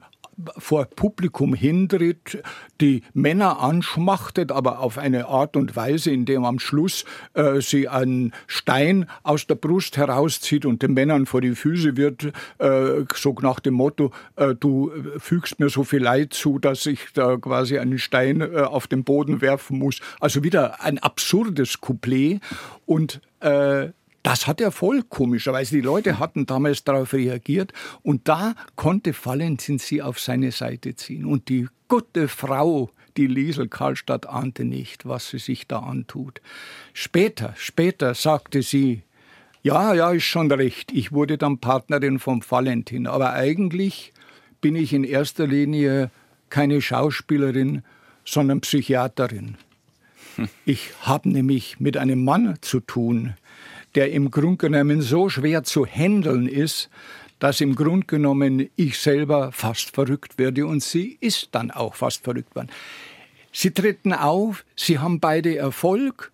Speaker 3: vor Publikum hintritt, die Männer anschmachtet, aber auf eine Art und Weise, in dem am Schluss äh, sie einen Stein aus der Brust herauszieht und den Männern vor die Füße wird, äh, so nach dem Motto, äh, du fügst mir so viel Leid zu, dass ich da quasi einen Stein äh, auf den Boden werfen muss. Also wieder ein absurdes Couplet und äh, das hat Erfolg, komischerweise. Die Leute hatten damals darauf reagiert und da konnte Valentin sie auf seine Seite ziehen. Und die gute Frau, die Liesel Karlstadt, ahnte nicht, was sie sich da antut. Später, später sagte sie, ja, ja, ist schon recht, ich wurde dann Partnerin vom Valentin, aber eigentlich bin ich in erster Linie keine Schauspielerin, sondern Psychiaterin. *laughs* Ich habe nämlich mit einem Mann zu tun, der im Grunde genommen so schwer zu handeln ist, dass im Grunde genommen ich selber fast verrückt werde und sie ist dann auch fast verrückt worden. Sie treten auf, sie haben beide Erfolg.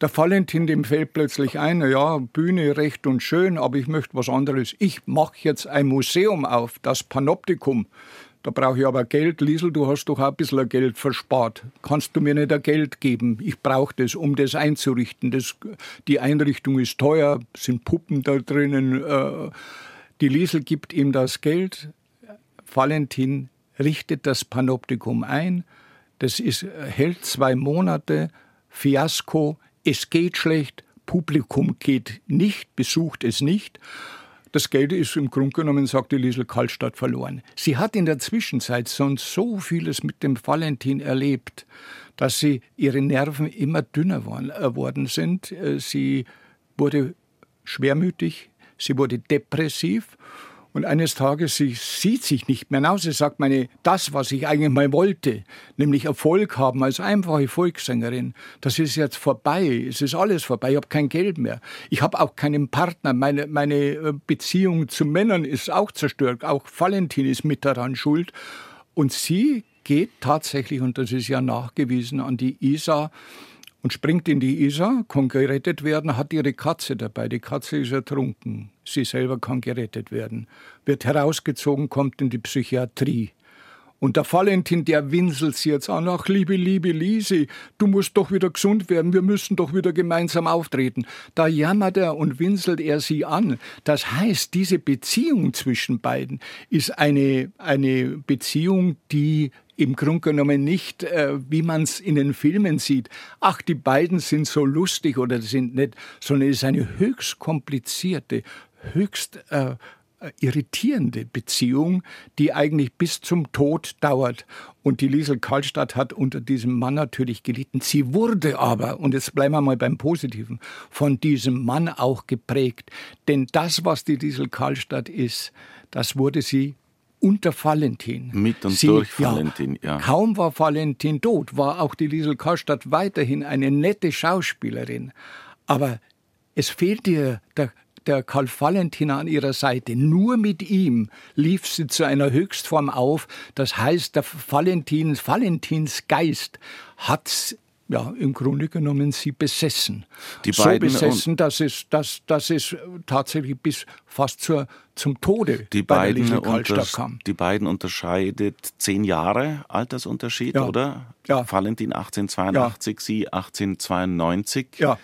Speaker 3: Der Valentin dem fällt plötzlich ein, ja, Bühne recht und schön, aber ich möchte was anderes. Ich mache jetzt ein Museum auf, das Panoptikum. Da brauche ich aber Geld. Liesel, du hast doch auch ein bisschen Geld verspart. Kannst du mir nicht ein Geld geben? Ich brauche das, um das einzurichten. Das, die Einrichtung ist teuer, sind Puppen da drinnen. Äh, die Liesel gibt ihm das Geld. Valentin richtet das Panoptikum ein. Das ist, hält zwei Monate. Fiasko. Es geht schlecht. Publikum geht nicht, besucht es nicht. Das Geld ist im Grunde genommen, sagt die Liesel Karlstadt, verloren. Sie hat in der Zwischenzeit sonst so vieles mit dem Valentin erlebt, dass sie ihre Nerven immer dünner geworden äh, sind. Äh, sie wurde schwermütig, sie wurde depressiv und eines Tages, sie sieht sich nicht mehr aus. Sie sagt, meine, das, was ich eigentlich mal wollte, nämlich Erfolg haben als einfache Volkssängerin, das ist jetzt vorbei. Es ist alles vorbei. Ich habe kein Geld mehr. Ich habe auch keinen Partner. Meine, meine äh, Beziehung zu Männern ist auch zerstört. Auch Valentin ist mit daran schuld. Und sie geht tatsächlich, und das ist ja nachgewiesen, an die Isar und springt in die Isar, kann gerettet werden, hat ihre Katze dabei. Die Katze ist ertrunken. Sie selber kann gerettet werden. Wird herausgezogen, kommt in die Psychiatrie. Und der Valentin, der winselt sie jetzt an. Ach, liebe, liebe Lisi, du musst doch wieder gesund werden. Wir müssen doch wieder gemeinsam auftreten. Da jammert er und winselt er sie an. Das heißt, diese Beziehung zwischen beiden ist eine, eine Beziehung, die im Grunde genommen nicht, äh, wie man es in den Filmen sieht. Ach, die beiden sind so lustig oder sind nicht, sondern es ist eine höchst komplizierte, höchst äh, äh, irritierende Beziehung, die eigentlich bis zum Tod dauert. Und die Liesel Karlstadt hat unter diesem Mann natürlich gelitten. Sie wurde aber, und jetzt bleiben wir mal beim Positiven, von diesem Mann auch geprägt. Denn das, was die Liesel Karlstadt ist, das wurde sie unter Valentin.
Speaker 2: Mit und sie, durch Valentin, ja,
Speaker 3: ja. Kaum war Valentin tot, war auch die Liesel Karlstadt weiterhin eine nette Schauspielerin. Aber es fehlt ihr der der Karl Valentin an ihrer Seite. Nur mit ihm lief sie zu einer Höchstform auf. Das heißt, der Valentins, Valentins Geist hat ja, im Grunde genommen sie besessen. Die so besessen, dass es, dass, dass es tatsächlich bis fast zur, zum Tode
Speaker 2: die bei beiden der unters, kam. Die beiden unterscheidet zehn Jahre Altersunterschied,
Speaker 3: ja.
Speaker 2: oder?
Speaker 3: Ja.
Speaker 2: Valentin 1882, ja. sie 1892.
Speaker 3: Ja.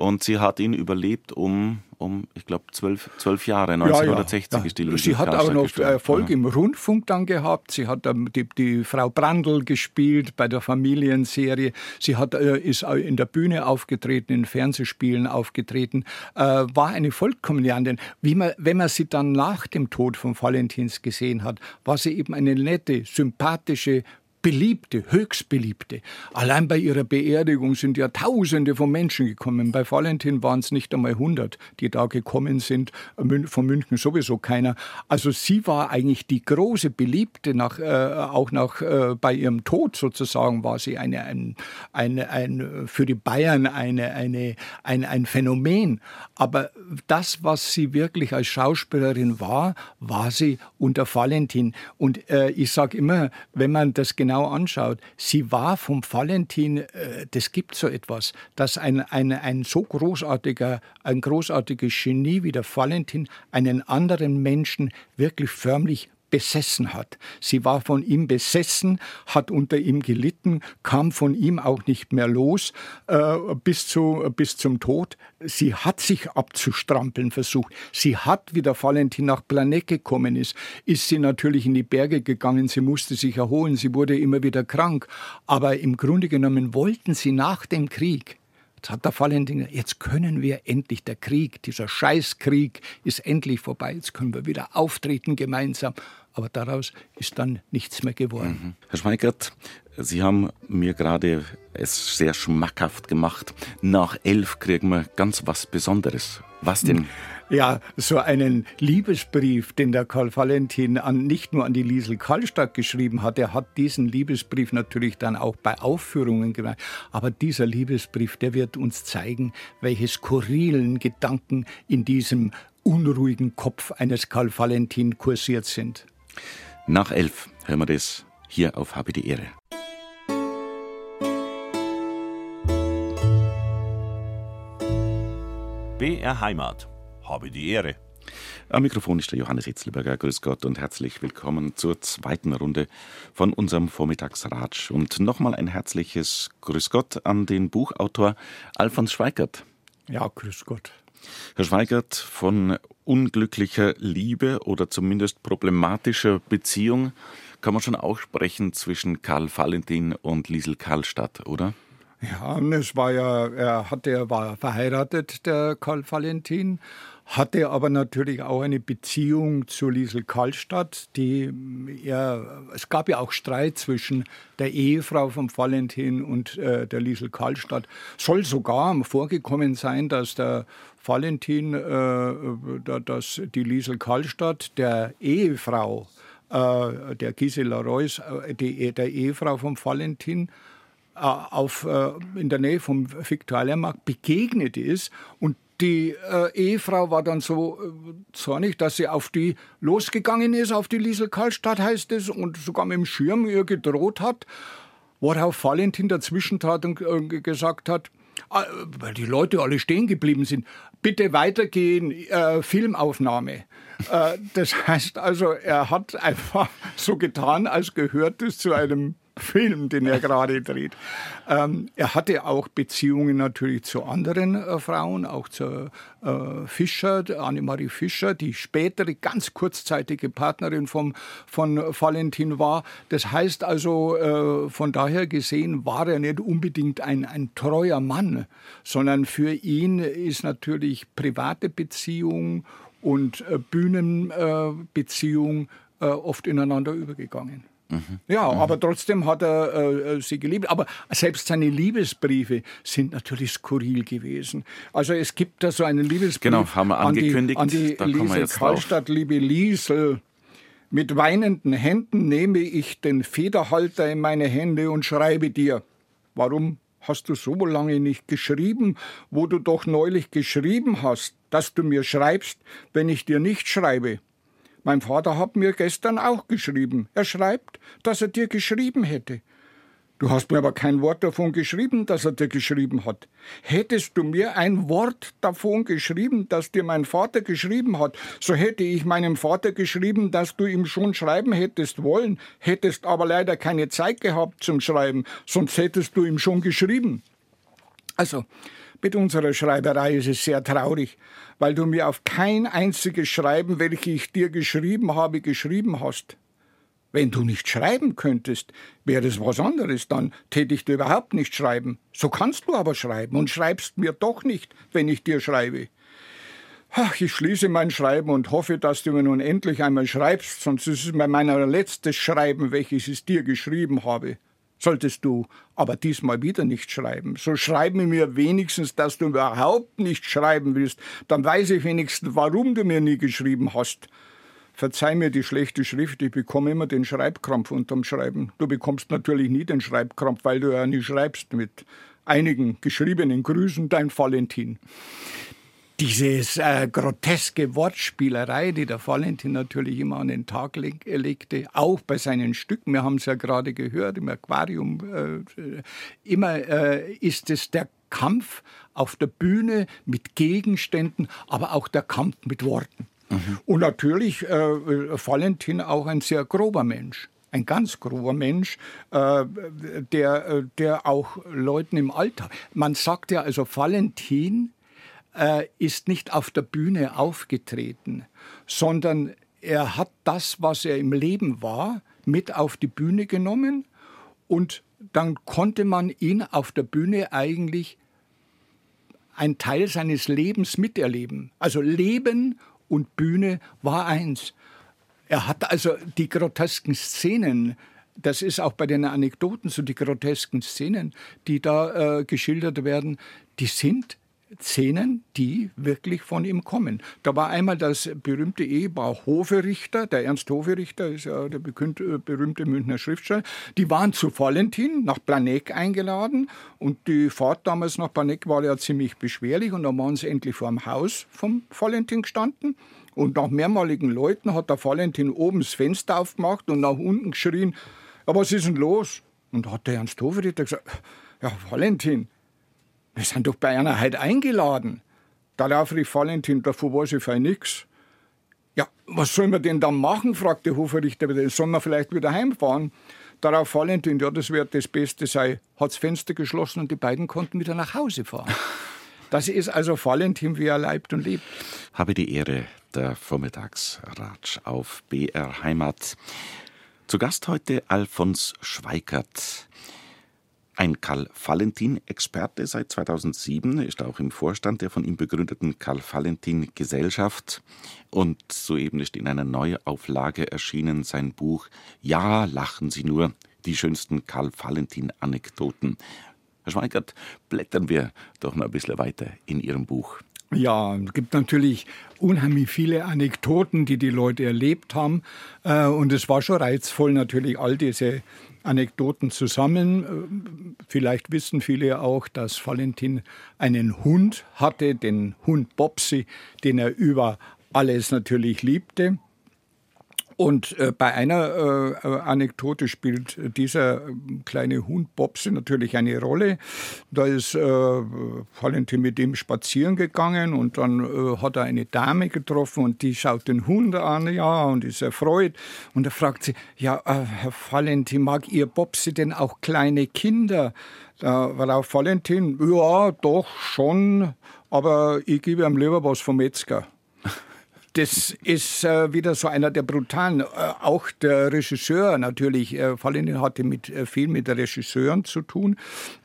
Speaker 2: Und sie hat ihn überlebt um, um ich glaube, zwölf, zwölf Jahre, 1960
Speaker 3: ja, ja.
Speaker 2: ist die
Speaker 3: Sie hat auch noch Erfolg im Rundfunk dann gehabt. Sie hat ähm, die, die, Frau Brandl gespielt bei der Familienserie. Sie hat, äh, ist in der Bühne aufgetreten, in Fernsehspielen aufgetreten. Äh, war eine Vollkommenjandin. Wie man, wenn man sie dann nach dem Tod von Valentins gesehen hat, war sie eben eine nette, sympathische, Beliebte, höchst Beliebte. Allein bei ihrer Beerdigung sind ja Tausende von Menschen gekommen. Bei Valentin waren es nicht einmal 100, die da gekommen sind. Von München sowieso keiner. Also sie war eigentlich die große Beliebte. Nach, äh, auch nach, äh, bei ihrem Tod sozusagen war sie eine, ein, eine, ein, für die Bayern eine, eine, ein, ein Phänomen. Aber das, was sie wirklich als Schauspielerin war, war sie unter Valentin. Und äh, ich sage immer, wenn man das genau genau anschaut, sie war vom Valentin, äh, das gibt so etwas, dass ein, ein, ein so großartiger, ein großartiges Genie wie der Valentin einen anderen Menschen wirklich förmlich besessen hat. Sie war von ihm besessen, hat unter ihm gelitten, kam von ihm auch nicht mehr los äh, bis, zu, bis zum Tod. Sie hat sich abzustrampeln versucht. Sie hat, wie der Valentin nach Planett gekommen ist, ist sie natürlich in die Berge gegangen. Sie musste sich erholen. Sie wurde immer wieder krank. Aber im Grunde genommen wollten sie nach dem Krieg Jetzt hat der Valentin jetzt können wir endlich, der Krieg, dieser Scheißkrieg ist endlich vorbei, jetzt können wir wieder auftreten gemeinsam. Aber daraus ist dann nichts mehr geworden.
Speaker 2: Mhm. Herr Schweigert, Sie haben mir gerade es sehr schmackhaft gemacht. Nach elf kriegen wir ganz was Besonderes. Was denn?
Speaker 3: Ja, so einen Liebesbrief, den der Karl Valentin an, nicht nur an die Liesel Karlstadt geschrieben hat, er hat diesen Liebesbrief natürlich dann auch bei Aufführungen gemacht. Aber dieser Liebesbrief, der wird uns zeigen, welche skurrilen Gedanken in diesem unruhigen Kopf eines Karl Valentin kursiert sind.
Speaker 2: Nach elf hören wir das hier auf Habe die Ehre.
Speaker 1: BR Heimat. Habe die Ehre.
Speaker 2: Am Mikrofon ist der Johannes Hitzlberger. Grüß Gott und herzlich willkommen zur zweiten Runde von unserem Vormittagsratsch. Und nochmal ein herzliches Grüß Gott an den Buchautor Alfons Schweigert.
Speaker 3: Ja, grüß Gott.
Speaker 2: Herr Schweigert, von unglücklicher Liebe oder zumindest problematischer Beziehung kann man schon auch sprechen zwischen Karl Valentin und Liesel Karlstadt, oder?
Speaker 3: Ja, es war ja, er hatte, er war verheiratet, der Karl Valentin, hatte aber natürlich auch eine Beziehung zu Liesel Karlstadt, die er, es gab ja auch Streit zwischen der Ehefrau von Valentin und äh, der Liesel Karlstadt. Soll sogar vorgekommen sein, dass der Valentin, äh, dass die Liesel Karlstadt der Ehefrau, äh, der Gisela Reuss, äh, die, der Ehefrau von Valentin, äh, auf, äh, in der Nähe vom Viktualienmarkt begegnet ist und die äh, Ehefrau war dann so äh, zornig, dass sie auf die losgegangen ist, auf die Liesel Karlstadt heißt es, und sogar mit dem Schirm ihr gedroht hat, worauf Valentin dazwischen trat und äh, gesagt hat, äh, weil die Leute alle stehen geblieben sind, bitte weitergehen, äh, Filmaufnahme. Äh, das *laughs* heißt also, er hat einfach so getan, als gehört es zu einem Film, den er gerade dreht. Ähm, er hatte auch Beziehungen natürlich zu anderen äh, Frauen, auch zu äh, Fischer, Annemarie Fischer, die spätere, ganz kurzzeitige Partnerin vom, von Valentin war. Das heißt also, äh, von daher gesehen war er nicht unbedingt ein, ein treuer Mann, sondern für ihn ist natürlich private Beziehung und äh, Bühnenbeziehung äh, oft ineinander übergegangen. Mhm. Ja, mhm. aber trotzdem hat er äh, sie geliebt. Aber selbst seine Liebesbriefe sind natürlich skurril gewesen. Also es gibt da so einen Liebesbrief
Speaker 2: genau, haben wir angekündigt,
Speaker 3: an die, an die Liesel Karlstadt, liebe Liesel. Mit weinenden Händen nehme ich den Federhalter in meine Hände und schreibe dir. Warum hast du so lange nicht geschrieben, wo du doch neulich geschrieben hast, dass du mir schreibst, wenn ich dir nicht schreibe? Mein Vater hat mir gestern auch geschrieben. Er schreibt, dass er dir geschrieben hätte. Du hast mir aber kein Wort davon geschrieben, dass er dir geschrieben hat. Hättest du mir ein Wort davon geschrieben, dass dir mein Vater geschrieben hat, so hätte ich meinem Vater geschrieben, dass du ihm schon schreiben hättest wollen, hättest aber leider keine Zeit gehabt zum Schreiben, sonst hättest du ihm schon geschrieben. Also, mit unserer Schreiberei ist es sehr traurig, weil du mir auf kein einziges Schreiben, welches ich dir geschrieben habe, geschrieben hast. Wenn du nicht schreiben könntest, wäre es was anderes, dann täte ich dir überhaupt nicht schreiben. So kannst du aber schreiben und schreibst mir doch nicht, wenn ich dir schreibe. Ach, ich schließe mein Schreiben und hoffe, dass du mir nun endlich einmal schreibst, sonst ist es mein letztes Schreiben, welches ich dir geschrieben habe. Solltest du aber diesmal wieder nicht schreiben, so schreib mir wenigstens, dass du überhaupt nicht schreiben willst, dann weiß ich wenigstens, warum du mir nie geschrieben hast. Verzeih mir die schlechte Schrift, ich bekomme immer den Schreibkrampf unterm Schreiben. Du bekommst natürlich nie den Schreibkrampf, weil du ja nie schreibst mit einigen geschriebenen Grüßen, dein Valentin. Dieses äh, groteske Wortspielerei, die der Valentin natürlich immer an den Tag leg legte, auch bei seinen Stücken, wir haben es ja gerade gehört im Aquarium, äh, immer äh, ist es der Kampf auf der Bühne mit Gegenständen, aber auch der Kampf mit Worten. Mhm. Und natürlich äh, Valentin auch ein sehr grober Mensch ein ganz grober Mensch, äh, der, äh, der auch Leuten im Alltag. Man sagt ja also, Valentin äh, ist nicht auf der Bühne aufgetreten, sondern er hat das, was er im Leben war, mit auf die Bühne genommen und dann konnte man ihn auf der Bühne eigentlich ein Teil seines Lebens miterleben. Also Leben und Bühne war eins. Er hat also die grotesken Szenen, das ist auch bei den Anekdoten so, die grotesken Szenen, die da äh, geschildert werden, die sind Szenen, die wirklich von ihm kommen. Da war einmal das berühmte Ehepaar Hoferichter, der Ernst Hoferichter ist ja der äh, berühmte Münchner Schriftsteller, die waren zu Valentin nach Planegg eingeladen. Und die Fahrt damals nach Planegg war ja ziemlich beschwerlich. Und dann waren sie endlich vor dem Haus vom Valentin gestanden. Und nach mehrmaligen Leuten hat der Valentin oben das Fenster aufgemacht und nach unten geschrien, ja, was ist denn los? Und da hat der Ernst Hoferichter gesagt, ja, Valentin, wir sind doch bei einer heute eingeladen. Darauf rief Valentin, davor weiß ich fein nix. Ja, was sollen wir denn dann machen? fragte Hofrichter wieder. Sollen wir vielleicht wieder heimfahren? Darauf Valentin, ja, das wird das Beste sei, hat das Fenster geschlossen und die beiden konnten wieder nach Hause fahren. *laughs* Das ist also Valentin, wie er leibt und lebt.
Speaker 2: Habe die Ehre, der Vormittagsratsch auf BR Heimat. Zu Gast heute Alfons Schweikert. Ein Karl-Valentin-Experte seit 2007, ist auch im Vorstand der von ihm begründeten Karl-Valentin-Gesellschaft. Und soeben ist in einer Neuauflage erschienen sein Buch Ja, lachen Sie nur, die schönsten Karl-Valentin-Anekdoten. Herr Schweigert, blättern wir doch noch ein bisschen weiter in Ihrem Buch.
Speaker 3: Ja, es gibt natürlich unheimlich viele Anekdoten, die die Leute erlebt haben. Äh, und es war schon reizvoll, natürlich all diese Anekdoten zu sammeln. Vielleicht wissen viele auch, dass Valentin einen Hund hatte, den Hund Bobsy, den er über alles natürlich liebte. Und äh, bei einer äh, Anekdote spielt dieser kleine Hund Bobse natürlich eine Rolle. Da ist äh, Valentin mit ihm spazieren gegangen und dann äh, hat er eine Dame getroffen und die schaut den Hund an, ja, und ist erfreut. Und er fragt sie, ja, äh, Herr Valentin, mag Ihr Bobse denn auch kleine Kinder? Da war auch Valentin, ja, doch, schon, aber ich gebe ihm lieber was vom Metzger. Das ist äh, wieder so einer der brutalen. Äh, auch der Regisseur natürlich, äh, Valentin hatte mit, äh, viel mit Regisseuren zu tun.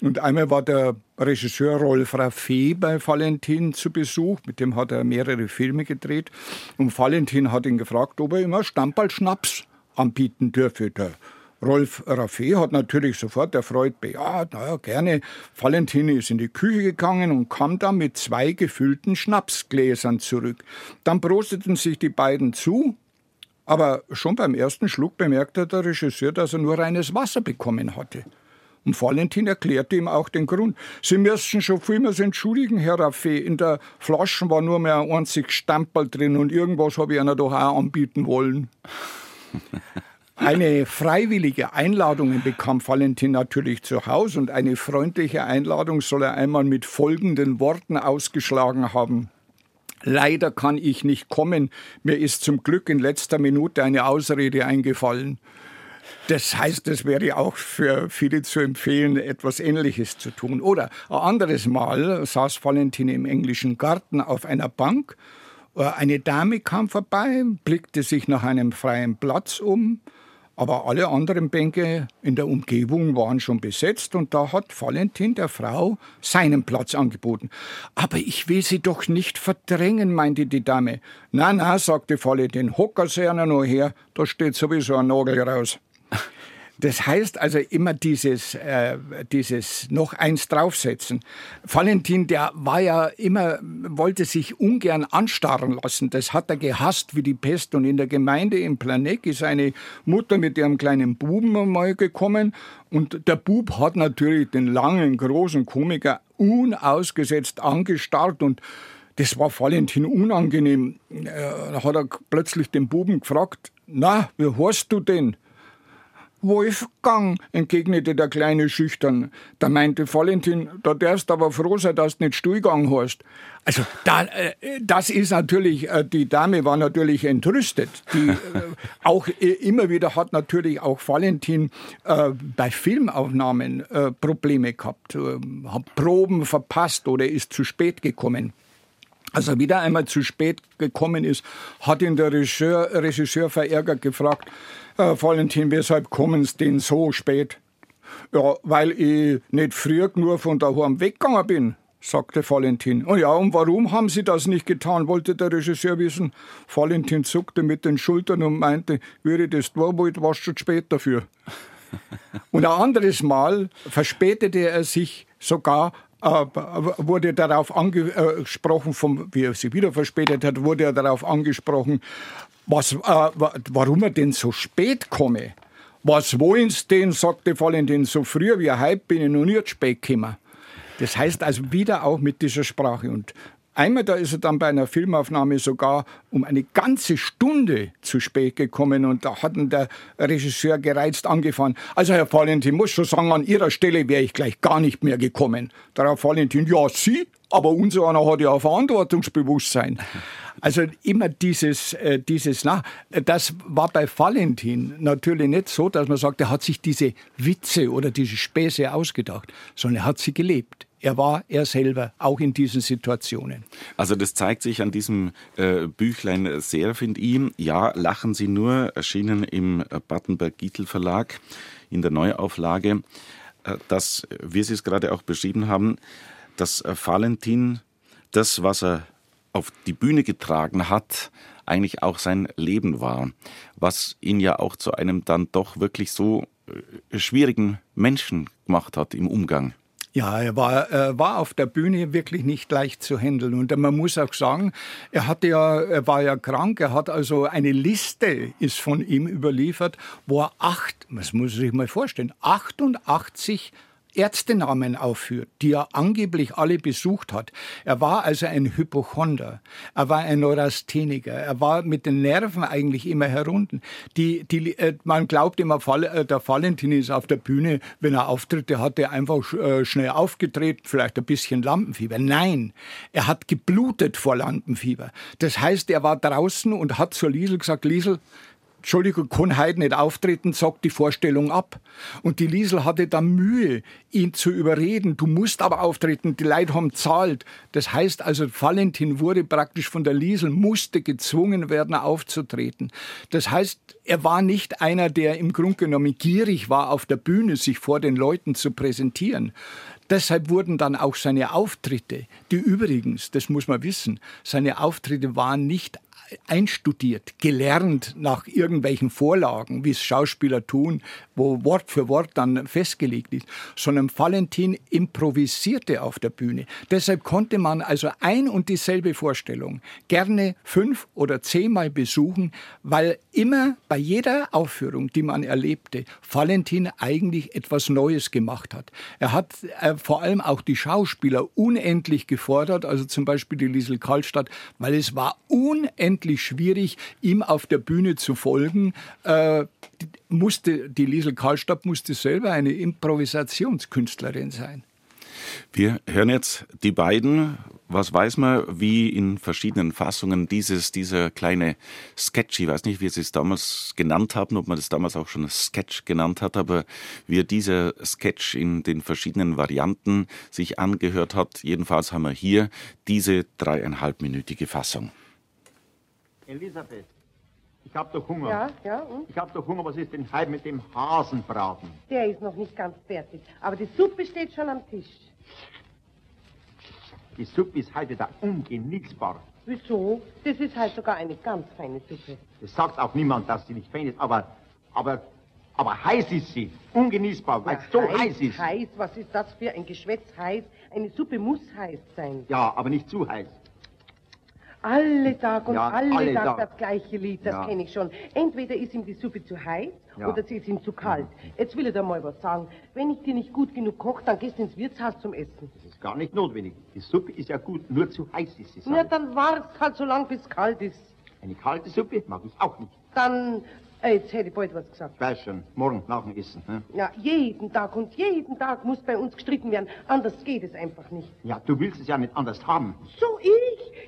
Speaker 3: Und einmal war der Regisseur Rolf Raffé bei Valentin zu Besuch. Mit dem hat er mehrere Filme gedreht. Und Valentin hat ihn gefragt, ob er immer Stammball-Schnaps anbieten dürfe. Der Rolf Raffé hat natürlich sofort erfreut bejaht, naja, gerne. Valentin ist in die Küche gegangen und kam dann mit zwei gefüllten Schnapsgläsern zurück. Dann prosteten sich die beiden zu, aber schon beim ersten Schluck bemerkte der Regisseur, dass er nur reines Wasser bekommen hatte. Und Valentin erklärte ihm auch den Grund. Sie müssen schon vielmals entschuldigen, Herr Raffé. In der Flasche war nur mehr ein einzig Stamperl drin und irgendwas habe ich einer doch auch anbieten wollen. *laughs* Eine freiwillige Einladung bekam Valentin natürlich zu Hause und eine freundliche Einladung soll er einmal mit folgenden Worten ausgeschlagen haben. Leider kann ich nicht kommen. Mir ist zum Glück in letzter Minute eine Ausrede eingefallen. Das heißt, es wäre auch für viele zu empfehlen, etwas Ähnliches zu tun. Oder ein anderes Mal saß Valentin im englischen Garten auf einer Bank. Eine Dame kam vorbei, blickte sich nach einem freien Platz um, aber alle anderen Bänke in der Umgebung waren schon besetzt und da hat Valentin der Frau seinen Platz angeboten. Aber ich will sie doch nicht verdrängen, meinte die Dame. Na, na, sagte Valentin, hocker sie einer noch her, da steht sowieso ein Nagel raus. Das heißt also immer dieses, äh, dieses noch eins draufsetzen. Valentin, der war ja immer, wollte sich ungern anstarren lassen. Das hat er gehasst wie die Pest. Und in der Gemeinde in Planegg ist eine Mutter mit ihrem kleinen Buben einmal gekommen. Und der Bub hat natürlich den langen, großen Komiker unausgesetzt angestarrt und das war Valentin unangenehm. Äh, da hat er plötzlich den Buben gefragt, na, wie heißt du denn? Wolfgang, entgegnete der Kleine schüchtern. Da meinte Valentin, da darfst aber froh sein, dass du nicht Stuhlgang hast. Also da, äh, das ist natürlich, äh, die Dame war natürlich entrüstet. Die, äh, *laughs* auch äh, immer wieder hat natürlich auch Valentin äh, bei Filmaufnahmen äh, Probleme gehabt, hat Proben verpasst oder ist zu spät gekommen. Als er wieder einmal zu spät gekommen ist, hat ihn der Regisseur, Regisseur verärgert gefragt, äh, Valentin, weshalb kommen Sie denn so spät? Ja, weil ich nicht früh genug von daheim weggegangen bin, sagte Valentin. Oh ja, und warum haben Sie das nicht getan, wollte der Regisseur wissen. Valentin zuckte mit den Schultern und meinte, würde das tun wollte, war schon spät dafür. *laughs* Und ein anderes Mal verspätete er sich sogar wurde darauf angesprochen, vom, wie er sich wieder verspätet hat, wurde er darauf angesprochen, was, äh, warum er denn so spät komme. Was wollen Sie denn, sagte Valentin, so früh wie heute bin ich noch nicht spät gekommen. Das heißt also wieder auch mit dieser Sprache. Und Einmal da ist er dann bei einer Filmaufnahme sogar um eine ganze Stunde zu spät gekommen und da hat ihn der Regisseur gereizt angefangen. Also Herr Valentin, muss schon sagen, an Ihrer Stelle wäre ich gleich gar nicht mehr gekommen. Darauf Valentin, ja Sie, aber unser einer hat ja Verantwortungsbewusstsein. *laughs* Also immer dieses, äh, dieses, na, das war bei Valentin natürlich nicht so, dass man sagt, er hat sich diese Witze oder diese Späße ausgedacht, sondern er hat sie gelebt. Er war er selber, auch in diesen Situationen.
Speaker 2: Also das zeigt sich an diesem äh, Büchlein sehr, finde ich. Ja, Lachen Sie nur, erschienen im Battenberg-Gietel Verlag in der Neuauflage, äh, dass, wie Sie es gerade auch beschrieben haben, dass äh, Valentin das, was er auf die Bühne getragen hat, eigentlich auch sein Leben war, was ihn ja auch zu einem dann doch wirklich so äh, schwierigen Menschen gemacht hat im Umgang.
Speaker 3: Ja, er war, äh, war auf der Bühne wirklich nicht leicht zu handeln. Und man muss auch sagen, er hatte ja, er war ja krank, er hat also eine Liste ist von ihm überliefert, wo er acht, das muss man sich mal vorstellen, 88 Ärztenamen aufführt, die er angeblich alle besucht hat. Er war also ein Hypochonder, er war ein Neurastheniker, er war mit den Nerven eigentlich immer herunten. Die, die, äh, man glaubt immer, äh, der Valentin ist auf der Bühne, wenn er Auftritte hatte, einfach äh, schnell aufgetreten, vielleicht ein bisschen Lampenfieber. Nein, er hat geblutet vor Lampenfieber. Das heißt, er war draußen und hat zur Liesel gesagt, Liesel, Entschuldigung, kann heute nicht auftreten, sagt die Vorstellung ab. Und die Liesel hatte dann Mühe, ihn zu überreden. Du musst aber auftreten, die Leute haben zahlt. Das heißt also, Valentin wurde praktisch von der Liesel, musste gezwungen werden, aufzutreten. Das heißt, er war nicht einer, der im Grunde genommen gierig war, auf der Bühne sich vor den Leuten zu präsentieren. Deshalb wurden dann auch seine Auftritte, die übrigens, das muss man wissen, seine Auftritte waren nicht einstudiert, gelernt nach irgendwelchen Vorlagen, wie es Schauspieler tun, wo Wort für Wort dann festgelegt ist, sondern Valentin improvisierte auf der Bühne. Deshalb konnte man also ein und dieselbe Vorstellung gerne fünf oder zehnmal besuchen, weil immer bei jeder Aufführung, die man erlebte, Valentin eigentlich etwas Neues gemacht hat. Er hat äh, vor allem auch die Schauspieler unendlich gefordert, also zum Beispiel die Liesel Karlstadt, weil es war unendlich schwierig, ihm auf der Bühne zu folgen. Äh, musste, die Liesel Karlstadt musste selber eine Improvisationskünstlerin sein.
Speaker 2: Wir hören jetzt die beiden. Was weiß man, wie in verschiedenen Fassungen dieses, dieser kleine Sketch, ich weiß nicht, wie Sie es damals genannt haben, ob man das damals auch schon Sketch genannt hat, aber wie dieser Sketch in den verschiedenen Varianten sich angehört hat. Jedenfalls haben wir hier diese dreieinhalbminütige Fassung.
Speaker 4: Elisabeth, ich hab doch Hunger.
Speaker 5: Ja, ja, und?
Speaker 4: Ich hab doch Hunger. Was ist denn heute mit dem Hasenbraten?
Speaker 5: Der ist noch nicht ganz fertig. Aber die Suppe steht schon am Tisch.
Speaker 4: Die Suppe ist heute da ungenießbar.
Speaker 5: Wieso? Das ist halt sogar eine ganz feine Suppe.
Speaker 4: Das sagt auch niemand, dass sie nicht fein ist, aber, aber, aber heiß ist sie. Ungenießbar, weil es so heiß ist.
Speaker 5: Heiß, was ist das für ein Geschwätz heiß? Eine Suppe muss heiß sein.
Speaker 4: Ja, aber nicht zu heiß.
Speaker 5: Alle Tag und
Speaker 4: Ja,
Speaker 5: alle,
Speaker 4: alle
Speaker 5: Tag,
Speaker 4: Tag.
Speaker 5: das gleiche Lied, das
Speaker 4: Ja.
Speaker 5: kenne ich schon. Entweder ist ihm die Suppe zu heiß
Speaker 4: Ja.
Speaker 5: oder sie ist ihm zu kalt. Jetzt will ich dir mal was sagen. Wenn ich dir nicht gut genug koche, dann gehst du ins Wirtshaus zum Essen.
Speaker 4: Das ist gar nicht notwendig. Die Suppe ist ja gut, nur zu heiß ist sie.
Speaker 5: Na, dann wart's halt so lang, bis es kalt ist.
Speaker 4: Eine kalte Suppe mag ich auch nicht.
Speaker 5: Dann, äh, jetzt hätte ich bald was gesagt.
Speaker 4: Ich weiß schon, morgen nach dem Essen. Ne?
Speaker 5: Ja, jeden Tag und jeden Tag muss bei uns gestritten werden. Anders geht es einfach nicht.
Speaker 4: Ja, du willst es ja nicht anders haben.
Speaker 5: So ich?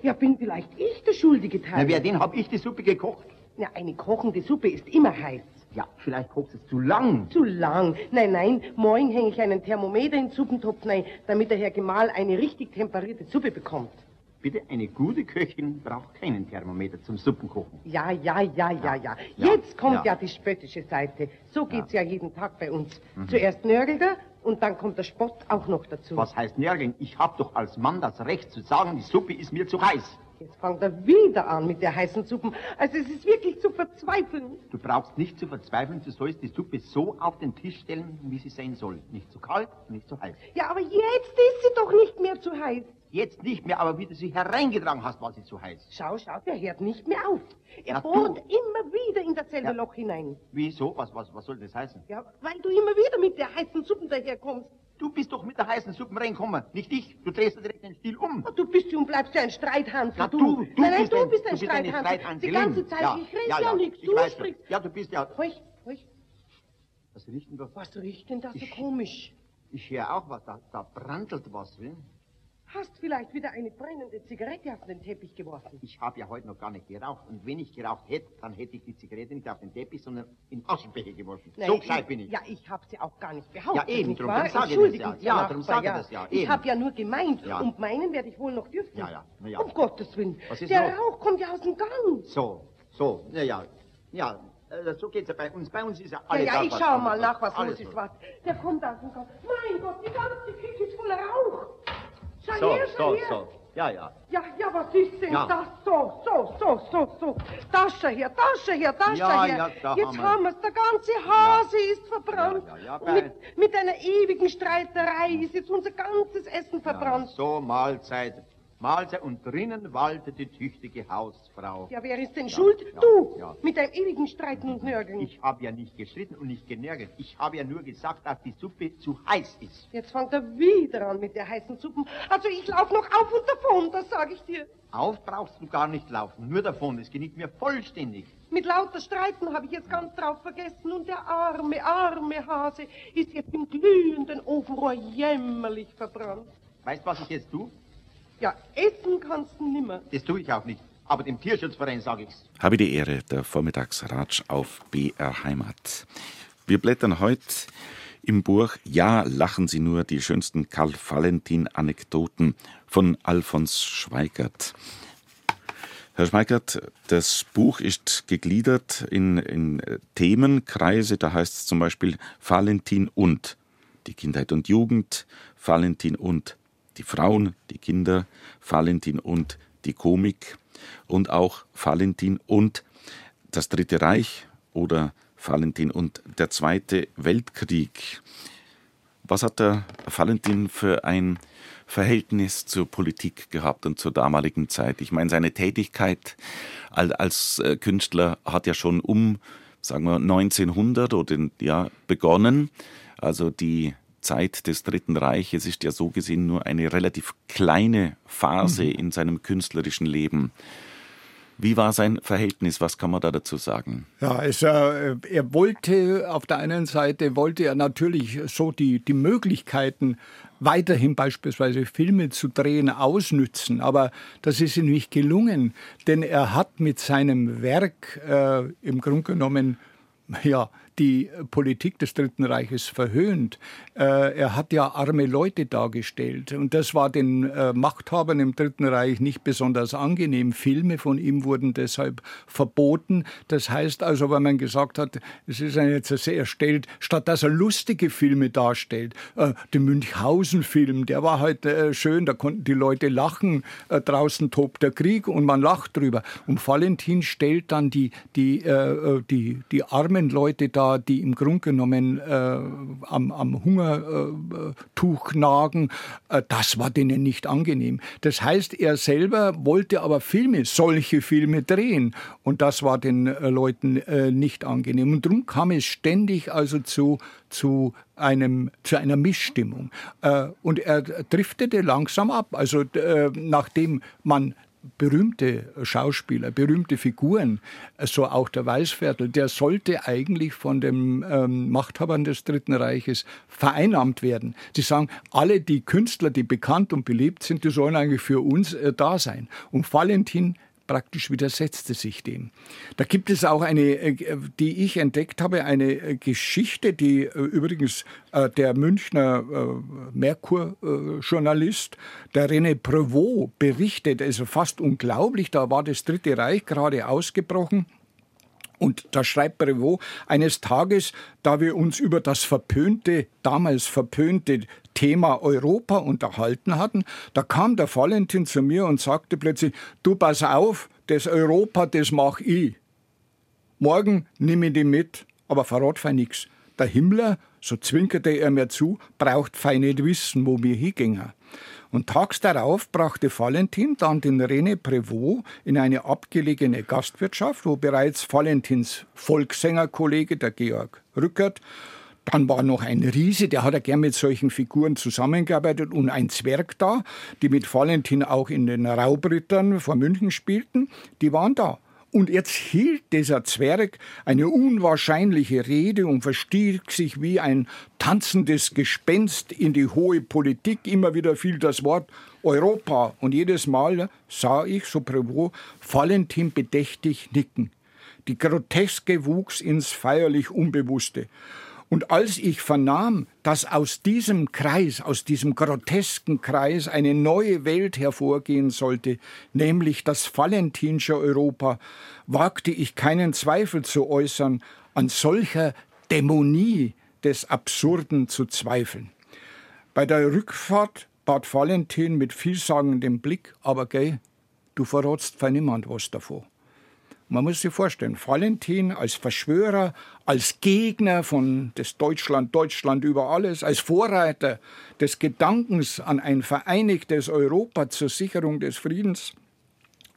Speaker 5: Ja, bin vielleicht ich der schuldige Teil.
Speaker 4: Na, wer den hab ich die Suppe gekocht?
Speaker 5: Ja, eine kochende Suppe ist immer heiß.
Speaker 4: Ja, vielleicht kochst es zu lang.
Speaker 5: Zu lang. Nein, nein, morgen hänge ich einen Thermometer in den Suppentopf rein, damit der Herr Gemahl eine richtig temperierte Suppe bekommt.
Speaker 4: Bitte, eine gute Köchin braucht keinen Thermometer zum Suppenkochen.
Speaker 5: Ja, ja, ja, ja, ja. Jetzt kommt ja.
Speaker 4: ja.
Speaker 5: die spöttische Seite. So geht's ja. jeden Tag bei uns. Zuerst nörgelt er und dann kommt der Spott auch noch dazu.
Speaker 4: Was heißt nörgeln? Ich hab doch als Mann das Recht zu sagen, die Suppe ist mir zu heiß.
Speaker 5: Jetzt fängt er wieder an mit der heißen Suppe. Also es ist wirklich zu verzweifeln.
Speaker 4: Du brauchst nicht zu verzweifeln, du sollst die Suppe so auf den Tisch stellen, wie sie sein soll. Nicht zu kalt, nicht zu heiß.
Speaker 5: Ja, aber jetzt ist sie doch nicht mehr zu heiß.
Speaker 4: Jetzt nicht mehr, aber wie du sie hereingetragen hast, war sie zu heiß.
Speaker 5: Schau, schau, der hört nicht mehr auf. Er
Speaker 4: du.
Speaker 5: bohrt immer wieder in dasselbe
Speaker 4: Ja.
Speaker 5: Loch hinein.
Speaker 4: Wieso? Was, was, was soll das heißen?
Speaker 5: Ja, weil du immer wieder mit der heißen Suppe daherkommst.
Speaker 4: Du bist doch mit der heißen Suppe reingekommen, nicht ich. Du drehst dir direkt den Stiel um.
Speaker 5: Oh, du bist und bleibst ja ein Streithansel,
Speaker 4: Ja,
Speaker 5: du.
Speaker 4: du, du
Speaker 5: nein, nein,
Speaker 4: bist
Speaker 5: du
Speaker 4: ein,
Speaker 5: bist ein
Speaker 4: du bist eine
Speaker 5: Streithansel. Die ganze Zeit,
Speaker 4: ja,
Speaker 5: ich rede
Speaker 4: ja,
Speaker 5: ja,
Speaker 4: ja,
Speaker 5: nichts,
Speaker 4: ich
Speaker 5: du sprichst.
Speaker 4: Ja, du bist ja...
Speaker 5: Ruhig, ruhig.
Speaker 4: Was riecht denn da?
Speaker 5: Was riecht denn da so komisch?
Speaker 4: Ich höre auch was, da, da brandelt was. Hm?
Speaker 5: Hast vielleicht wieder eine brennende Zigarette auf den Teppich geworfen?
Speaker 4: Ich habe ja heute noch gar nicht geraucht. Und wenn ich geraucht hätte, dann hätte ich die Zigarette nicht auf den Teppich, sondern in den Aschenbecher geworfen.
Speaker 5: Nein,
Speaker 4: so gescheit bin ich.
Speaker 5: Ja, ich habe sie auch gar nicht behauptet.
Speaker 4: Ja, eben, drum-
Speaker 5: wahr?
Speaker 4: drum sag ich das ja. Ja,
Speaker 5: Herr
Speaker 4: drum
Speaker 5: Nachbar,
Speaker 4: sag ich das ja,
Speaker 5: Ich
Speaker 4: eben.
Speaker 5: habe ja nur gemeint.
Speaker 4: Ja.
Speaker 5: Und meinen werde ich wohl noch dürfen.
Speaker 4: Ja, ja, na ja.
Speaker 5: Um Gottes Willen.
Speaker 4: Was ist
Speaker 5: Der
Speaker 4: los?
Speaker 5: Rauch kommt ja aus dem Gang.
Speaker 4: So, so, ja, ja. Ja, äh, so geht's ja bei uns. Bei uns ist ja
Speaker 5: Ja,
Speaker 4: alles
Speaker 5: ja,
Speaker 4: da,
Speaker 5: ich schau mal nach, was los ist. Was. Der kommt aus dem Gang. Mein Gott, die ganze Küche ist voller Rauch.
Speaker 4: So,
Speaker 5: her,
Speaker 4: so,
Speaker 5: her.
Speaker 4: so. Ja, ja.
Speaker 5: Ja, ja, was ist denn
Speaker 4: Ja.
Speaker 5: das? So, so, so, so, so. Tasche her, Tasche her, Tasche
Speaker 4: Ja,
Speaker 5: her.
Speaker 4: ja, da
Speaker 5: Jetzt
Speaker 4: haben wir-
Speaker 5: wir's. Der ganze Hase ist verbrannt.
Speaker 4: Ja, ja, ja,
Speaker 5: Und mit, mit einer ewigen Streiterei ist jetzt unser ganzes Essen verbrannt.
Speaker 4: So, Mahlzeit. Mahlzeit. Und drinnen waltet die tüchtige Hausfrau.
Speaker 5: Ja, wer ist denn schuld?
Speaker 4: ja,
Speaker 5: du.
Speaker 4: ja.
Speaker 5: Mit deinem ewigen Streiten und Nörgeln.
Speaker 4: Ich habe ja nicht gestritten und nicht genergelt. Ich habe ja nur gesagt, dass die Suppe zu heiß ist.
Speaker 5: Jetzt fängt er wieder an mit der heißen Suppe. Also ich lauf noch auf und davon, das sage ich dir.
Speaker 4: Auf brauchst du gar nicht laufen, nur davon. Es genügt mir vollständig.
Speaker 5: Mit lauter Streiten habe ich jetzt ganz drauf vergessen und der arme, arme Hase ist jetzt im glühenden Ofenrohr jämmerlich verbrannt.
Speaker 4: Weißt du, was ich jetzt tue?
Speaker 5: Ja, essen kannst du nimmer.
Speaker 4: Das tue ich auch nicht. aber dem Tierschutzverein sage ich's.
Speaker 2: Habe die Ehre, der Vormittagsratsch auf BR Heimat. Wir blättern heute im Buch Ja, lachen Sie nur, die schönsten Karl-Valentin-Anekdoten von Alfons Schweigert. Herr Schweigert, das Buch ist gegliedert in, in Themenkreise. Da heißt es zum Beispiel Valentin und die Kindheit und Jugend, Valentin und die Frauen, die Kinder, Valentin und die Komik und auch Valentin und das Dritte Reich oder Valentin und der Zweite Weltkrieg. Was hat der Valentin für ein Verhältnis zur Politik gehabt und zur damaligen Zeit? Ich meine, seine Tätigkeit als äh, Künstler hat ja schon um, sagen wir, 1900 oder ja, begonnen. Also die Zeit des Dritten Reiches ist ja so gesehen nur eine relativ kleine Phase mhm. in seinem künstlerischen Leben. Wie war sein Verhältnis? Was kann man da dazu sagen?
Speaker 3: Ja, also, er wollte auf der einen Seite wollte er natürlich so die, die Möglichkeiten weiterhin beispielsweise Filme zu drehen ausnützen, aber das ist ihm nicht gelungen, denn er hat mit seinem Werk äh, im Grunde genommen ja die Politik des Dritten Reiches verhöhnt. Äh, er hat ja arme Leute dargestellt und das war den äh, Machthabern im Dritten Reich nicht besonders angenehm. Filme von ihm wurden deshalb verboten. Das heißt also, wenn man gesagt hat, es ist jetzt sehr erstellt, statt dass er lustige Filme darstellt, äh, den Münchhausen-Film, der war halt schön, da konnten die Leute lachen, draußen tobt der Krieg und man lacht drüber. Und Valentin stellt dann die, die, die, die armen Leute dar, die im Grunde genommen äh, am, am Hungertuch nagen, äh, das war denen nicht angenehm. Das heißt, er selber wollte aber Filme, solche Filme drehen und das war den äh, Leuten äh, nicht angenehm. Und darum kam es ständig also zu, zu einem, zu einer Missstimmung. Äh, und er driftete langsam ab. Also äh, nachdem man berühmte Schauspieler, berühmte Figuren, so auch der Weißviertel, der sollte eigentlich von den ähm, Machthabern des Dritten Reiches vereinnahmt werden. Sie sagen, alle die Künstler, die bekannt und beliebt sind, die sollen eigentlich für uns äh, da sein. Und Valentin praktisch widersetzte sich dem. Da gibt es auch eine, äh, die ich entdeckt habe, eine äh, Geschichte, die äh, übrigens der Münchner Merkur-Journalist, der René Prevot, berichtet. Also fast unglaublich, da war das Dritte Reich gerade ausgebrochen. Und da schreibt Prevot, eines Tages, da wir uns über das verpönte, damals verpönte Thema Europa unterhalten hatten, da kam der Valentin zu mir und sagte plötzlich, du pass auf, das Europa, das mach ich. Morgen nehme ich die mit, aber verrat fein nix. Der Himmler, so zwinkerte er mir zu, braucht fein nicht wissen, wo wir hingingen. Und tags darauf brachte Valentin dann den René Prévost in eine abgelegene Gastwirtschaft, wo bereits Valentins Volkssängerkollege, der Georg Rückert, dann war noch ein Riese, der hat ja gern mit solchen Figuren zusammengearbeitet und ein Zwerg da, die mit Valentin auch in den Raubrittern vor München spielten, die waren da. Und jetzt hielt dieser Zwerg eine unwahrscheinliche Rede und verstieg sich wie ein tanzendes Gespenst in die hohe Politik. Immer wieder fiel das Wort Europa und jedes Mal sah ich, so Prévost, Valentin bedächtig nicken. Die Groteske wuchs ins feierlich Unbewusste. Und als ich vernahm, dass aus diesem Kreis, aus diesem grotesken Kreis eine neue Welt hervorgehen sollte, nämlich das valentinsche Europa, wagte ich keinen Zweifel zu äußern, an solcher Dämonie des Absurden zu zweifeln. Bei der Rückfahrt bat Valentin mit vielsagendem Blick, aber geh, du verrotzt für niemand was davon. Man muss sich vorstellen, Valentin als Verschwörer, als Gegner von des Deutschland, Deutschland über alles, als Vorreiter des Gedankens an ein vereinigtes Europa zur Sicherung des Friedens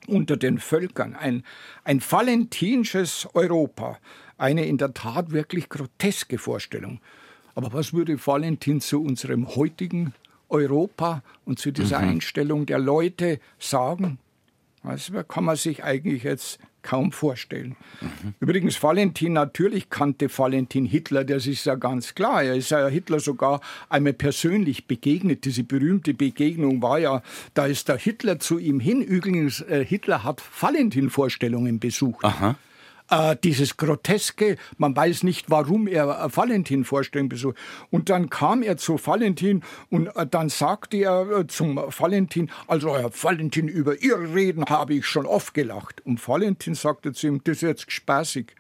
Speaker 3: unter den Völkern, ein, ein valentinsches Europa, eine in der Tat wirklich groteske Vorstellung. Aber was würde Valentin zu unserem heutigen Europa und zu dieser mhm. Einstellung der Leute sagen? Also kann man sich eigentlich jetzt kaum vorstellen. Mhm. Übrigens, Valentin, natürlich kannte Valentin Hitler, das ist ja ganz klar. Er ist ja Hitler sogar einmal persönlich begegnet. Diese berühmte Begegnung war ja, da ist der Hitler zu ihm hin. Übrigens, äh, Hitler hat Valentin-Vorstellungen besucht. Aha äh, dieses Groteske, man weiß nicht, warum er äh, Valentin vorstellen besucht. Und dann kam er zu Valentin und äh, dann sagte er äh, zum Valentin, also Herr Valentin, über Ihr Reden habe ich schon oft gelacht. Und Valentin sagte zu ihm, das ist jetzt spaßig.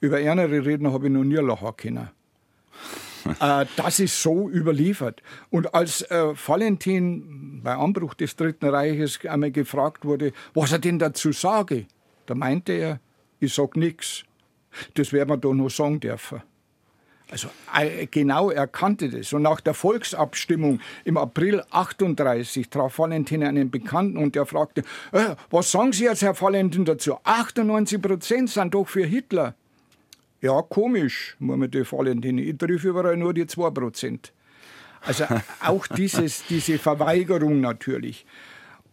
Speaker 3: Über ärmere Reden habe ich noch nie lachen können. *laughs* äh, das ist so überliefert. Und als äh, Valentin bei Anbruch des Dritten Reiches einmal gefragt wurde, was er denn dazu sage, da meinte er, ich sag nichts. Das werden wir da noch sagen dürfen. Also äh, genau er kannte das. Und nach der Volksabstimmung im April 38 traf Valentin einen Bekannten und der fragte, äh, was sagen Sie jetzt, Herr Valentin, dazu? 98 Prozent sind doch für Hitler. Ja, komisch, murmelte Valentin. Ich triff überall nur die 2 Prozent. Also auch dieses, diese Verweigerung natürlich.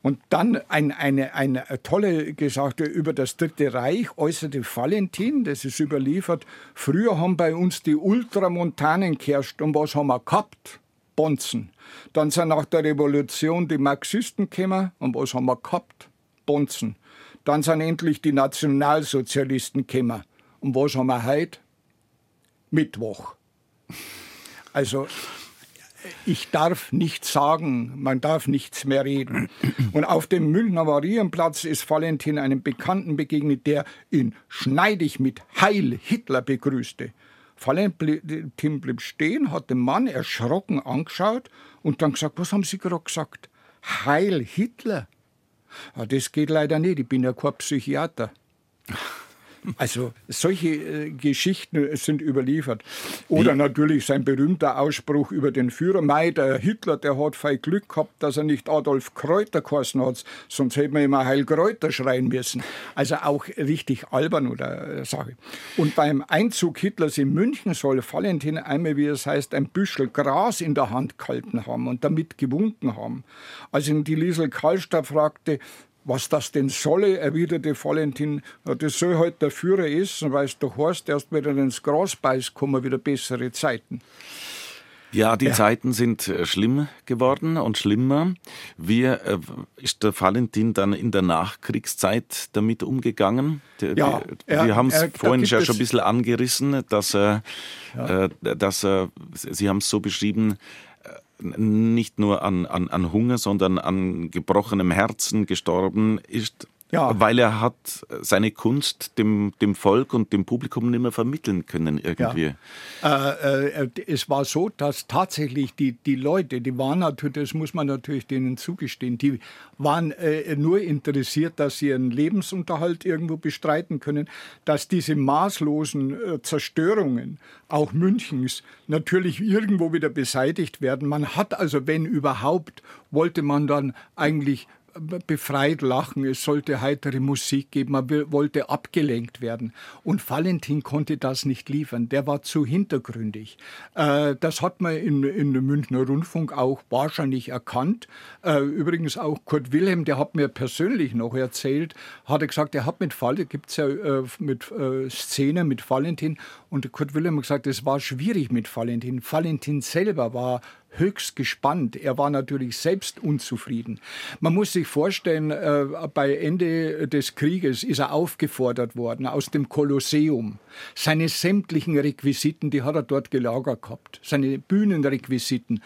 Speaker 3: Und dann ein, eine, eine tolle Geschichte über das Dritte Reich äußerte Valentin, das ist überliefert. Früher haben bei uns die Ultramontanen geherrscht. Und was haben wir gehabt? Bonzen. Dann sind nach der Revolution die Marxisten gekommen. Und was haben wir gehabt? Bonzen. Dann sind endlich die Nationalsozialisten gekommen. Und was haben wir heute? Mittwoch. Also ich darf nichts sagen, man darf nichts mehr reden. Und auf dem Münchner Marienplatz ist Valentin einem Bekannten begegnet, der ihn schneidig mit Heil Hitler begrüßte. Valentin blieb stehen, hat den Mann erschrocken angeschaut und dann gesagt, was haben Sie gerade gesagt? Heil Hitler? Ja, das geht leider nicht, ich bin ja kein Psychiater. Also solche äh, Geschichten sind überliefert. Oder Wie? natürlich sein berühmter Ausspruch über den Führer. Mei, der Hitler, der hat viel Glück gehabt, dass er nicht Adolf Kräuter geheißen hat, sonst hätte man immer Heil Kräuter schreien müssen. Also auch richtig albern oder äh, Sache. Und beim Einzug Hitlers in München soll Valentin einmal, wie es heißt, ein Büschel Gras in der Hand gehalten haben und damit gewunken haben. Als ihn die Liesel Karlstadt fragte, was das denn solle, erwiderte Valentin, das soll halt der Führer essen, weil es doch heißt, erst wenn er ins Gras beißt, kommen wieder bessere Zeiten.
Speaker 2: Ja, die ja. Zeiten sind äh, schlimm geworden und schlimmer. Wie äh, ist der Valentin dann in der Nachkriegszeit damit umgegangen? Ja, wir er, haben es vorhin ja schon ein bisschen angerissen, dass er, ja. äh, dass er, Sie haben es so beschrieben, nicht nur an, an, an Hunger, sondern an gebrochenem Herzen gestorben ist ja. Weil er hat seine Kunst dem, dem Volk und dem Publikum nicht mehr vermitteln können irgendwie.
Speaker 3: Ja. Äh, äh, es war so, dass tatsächlich die, die Leute, die waren natürlich, das muss man natürlich denen zugestehen, die waren äh, nur interessiert, dass sie ihren Lebensunterhalt irgendwo bestreiten können, dass diese maßlosen äh, Zerstörungen auch Münchens natürlich irgendwo wieder beseitigt werden. Man hat also, wenn überhaupt, wollte man dann eigentlich befreit lachen, es sollte heitere Musik geben, man wollte abgelenkt werden. Und Valentin konnte das nicht liefern, der war zu hintergründig. Äh, das hat man in, in dem Münchner Rundfunk auch wahrscheinlich erkannt. Äh, übrigens auch Kurt Wilhelm, der hat mir persönlich noch erzählt, hat er gesagt, er hat mit Valentin, gibt es ja äh, mit Szenen mit Valentin, und Kurt Wilhelm hat gesagt, es war schwierig mit Valentin. Valentin selber war höchst gespannt. Er war natürlich selbst unzufrieden. Man muss sich vorstellen, äh, bei Ende des Krieges ist er aufgefordert worden aus dem Kolosseum. Seine sämtlichen Requisiten, die hat er dort gelagert gehabt. Seine Bühnenrequisiten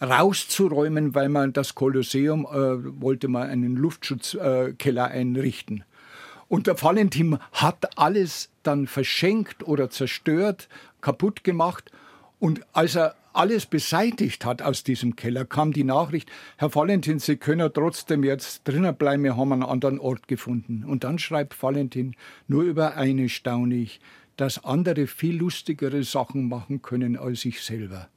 Speaker 3: rauszuräumen, weil man das Kolosseum äh, wollte man einen Luftschutzkeller äh, einrichten. Und der Valentin hat alles dann verschenkt oder zerstört, kaputt gemacht. Und als er alles beseitigt hat aus diesem Keller, kam die Nachricht, Herr Valentin, Sie können trotzdem jetzt drinnen bleiben, wir haben einen anderen Ort gefunden. Und dann schreibt Valentin, nur über eine staune ich, dass andere viel lustigere Sachen machen können als ich selber.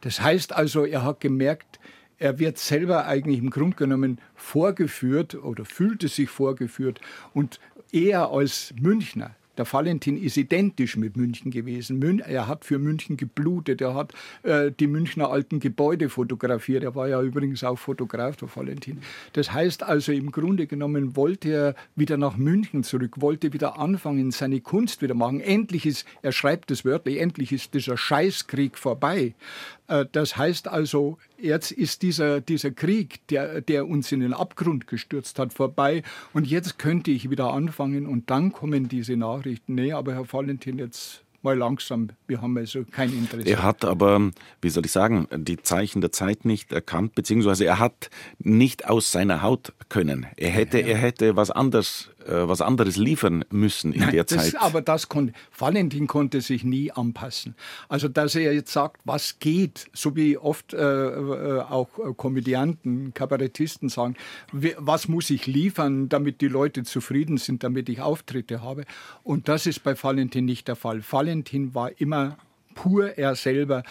Speaker 3: Das heißt also, er hat gemerkt, er wird selber eigentlich im Grunde genommen vorgeführt oder fühlte sich vorgeführt und er als Münchner, Der Valentin ist identisch mit München gewesen. Er hat für München geblutet, er hat äh, die Münchner alten Gebäude fotografiert. Er war ja übrigens auch Fotograf, der Valentin. Das heißt also, im Grunde genommen wollte er wieder nach München zurück, wollte wieder anfangen, seine Kunst wieder machen. Endlich ist, er schreibt es wörtlich, endlich ist dieser Scheißkrieg vorbei. Äh, das heißt also, jetzt ist dieser, dieser Krieg, der, der uns in den Abgrund gestürzt hat, vorbei. Und jetzt könnte ich wieder anfangen. Und dann kommen diese Nachrichten. Nee, aber Herr Valentin, jetzt mal langsam. Wir haben also kein Interesse.
Speaker 2: Er hat aber, wie soll ich sagen, die Zeichen der Zeit nicht erkannt, beziehungsweise er hat nicht aus seiner Haut können. Er hätte, ja, ja. er hätte was anderes äh, was anderes liefern müssen in Nein, der
Speaker 3: das,
Speaker 2: Zeit.
Speaker 3: Aber das konnte, Valentin konnte sich nie anpassen. Also, dass er jetzt sagt, was geht, so wie oft äh, äh auch Komödianten, Kabarettisten sagen, was muss ich liefern, damit die Leute zufrieden sind, damit ich Auftritte habe. Und das ist bei Valentin nicht der Fall. Valentin war immer pur er selber,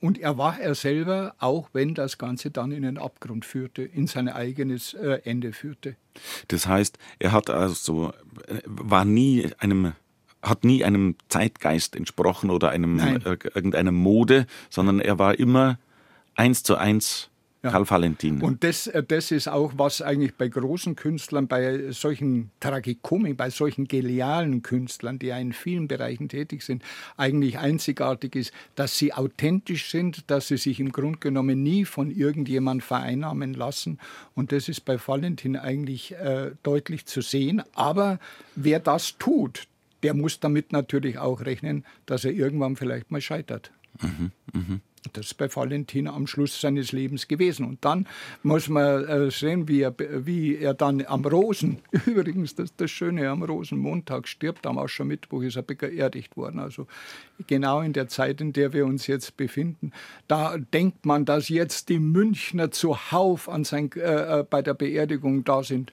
Speaker 3: und er war er selber, auch wenn das Ganze dann in den Abgrund führte, in sein eigenes äh, Ende führte.
Speaker 2: Das heißt, er hat also äh, war nie einem hat nie einem Zeitgeist entsprochen oder einem irgendeiner Mode, sondern er war immer eins zu eins ja. Karl Valentin.
Speaker 3: Und das, äh, das ist auch, was eigentlich bei großen Künstlern, bei solchen Tragikomik, bei solchen genialen Künstlern, die ja in vielen Bereichen tätig sind, eigentlich einzigartig ist, dass sie authentisch sind, dass sie sich im Grunde genommen nie von irgendjemand vereinnahmen lassen. Und das ist bei Valentin eigentlich äh, deutlich zu sehen. Aber wer das tut, der muss damit natürlich auch rechnen, dass er irgendwann vielleicht mal scheitert. Mhm, mh. Das ist bei Valentin am Schluss seines Lebens gewesen. Und dann muss man äh, sehen, wie er, wie er dann am Rosen, *laughs* übrigens das, das Schöne, am Rosenmontag stirbt, am Aschermittwoch ist er beerdigt worden. Also genau in der Zeit, in der wir uns jetzt befinden. Da denkt man, dass jetzt die Münchner zuhauf an sein, äh, äh bei der Beerdigung da sind.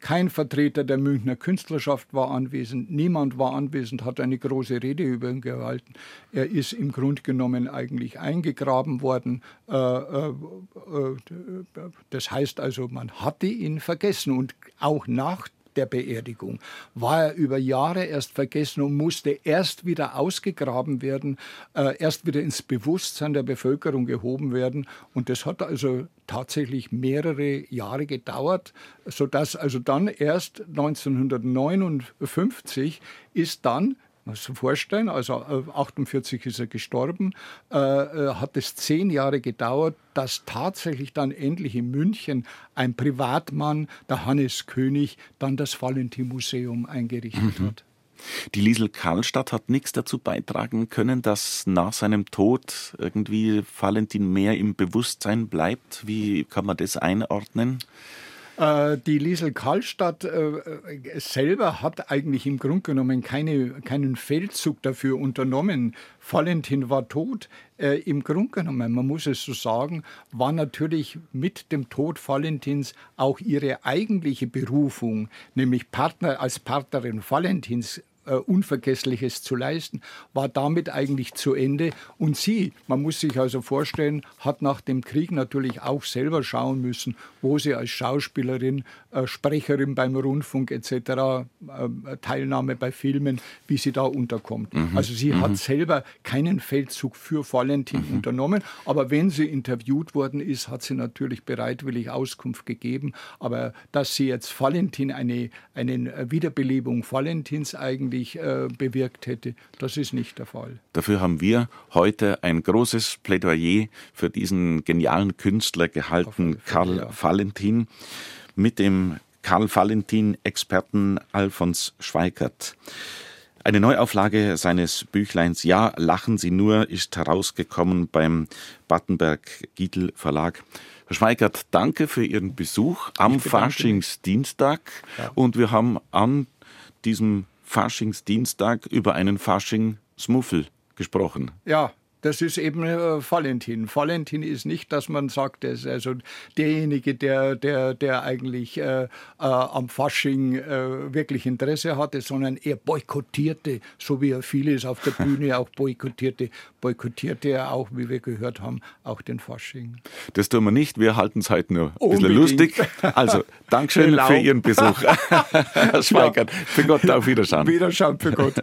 Speaker 3: Kein Vertreter der Münchner Künstlerschaft war anwesend, niemand war anwesend, hat eine große Rede über ihn gehalten. Er ist im Grunde genommen eigentlich eingegraben worden. Äh, äh, äh, das heißt also, man hatte ihn vergessen und auch nach der Beerdigung war er über Jahre erst vergessen und musste erst wieder ausgegraben werden, äh, erst wieder ins Bewusstsein der Bevölkerung gehoben werden. Und das hat also tatsächlich mehrere Jahre gedauert, sodass also dann erst 1959 ist dann muss vorstellen, also 48 äh, ist er gestorben, äh, äh, hat es zehn Jahre gedauert, dass tatsächlich dann endlich in München ein Privatmann, der Hannes König, dann das Valentin-Museum eingerichtet mhm. hat.
Speaker 2: Die Liesel Karlstadt hat nichts dazu beitragen können, dass nach seinem Tod irgendwie Valentin mehr im Bewusstsein bleibt. Wie kann man das einordnen?
Speaker 3: Äh, die Liesel Karlstadt äh, selber hat eigentlich im Grunde genommen keine, keinen Feldzug dafür unternommen. Valentin war tot. Äh, Im Grunde genommen, man muss es so sagen, war natürlich mit dem Tod Valentins auch ihre eigentliche Berufung, nämlich Partner als Partnerin Valentins äh, Unvergessliches zu leisten, war damit eigentlich zu Ende. Und sie, man muss sich also vorstellen, hat nach dem Krieg natürlich auch selber schauen müssen, wo sie als Schauspielerin, äh, Sprecherin beim Rundfunk etc., äh, Teilnahme bei Filmen, wie sie da unterkommt. Mhm. Also sie mhm. hat selber keinen Feldzug für Valentin mhm. unternommen, aber wenn sie interviewt worden ist, hat sie natürlich bereitwillig Auskunft gegeben. Aber dass sie jetzt Valentin eine, eine Wiederbelebung Valentins eigentlich eigentlich äh, bewirkt hätte. Das ist nicht der Fall.
Speaker 2: Dafür haben wir heute ein großes Plädoyer für diesen genialen Künstler gehalten, Karl ja. Valentin, mit dem Karl Valentin-Experten Alfons Schweikert. Eine Neuauflage seines Büchleins Ja, lachen Sie nur ist herausgekommen beim Battenberg-Giedel Verlag. Herr Schweikert, danke für Ihren Besuch am Faschingsdienstag. Ja. Und wir haben an diesem Faschingsdienstag über einen Faschingsmuffel gesprochen.
Speaker 3: Ja, Das ist eben äh, Valentin. Valentin ist nicht, dass man sagt, er ist also derjenige, der, der, der eigentlich äh, äh, am Fasching äh, wirklich Interesse hatte, sondern er boykottierte, so wie er vieles auf der *laughs* Bühne auch boykottierte, boykottierte er auch, wie wir gehört haben, auch den Fasching.
Speaker 2: Das tun wir nicht, wir halten es heute nur ein bisschen lustig. Also, *laughs* Dankeschön für Ihren Besuch, *laughs* Herr Schweigert. Für Gott, auf Wiederschauen.
Speaker 3: Wiederschauen, für Gott.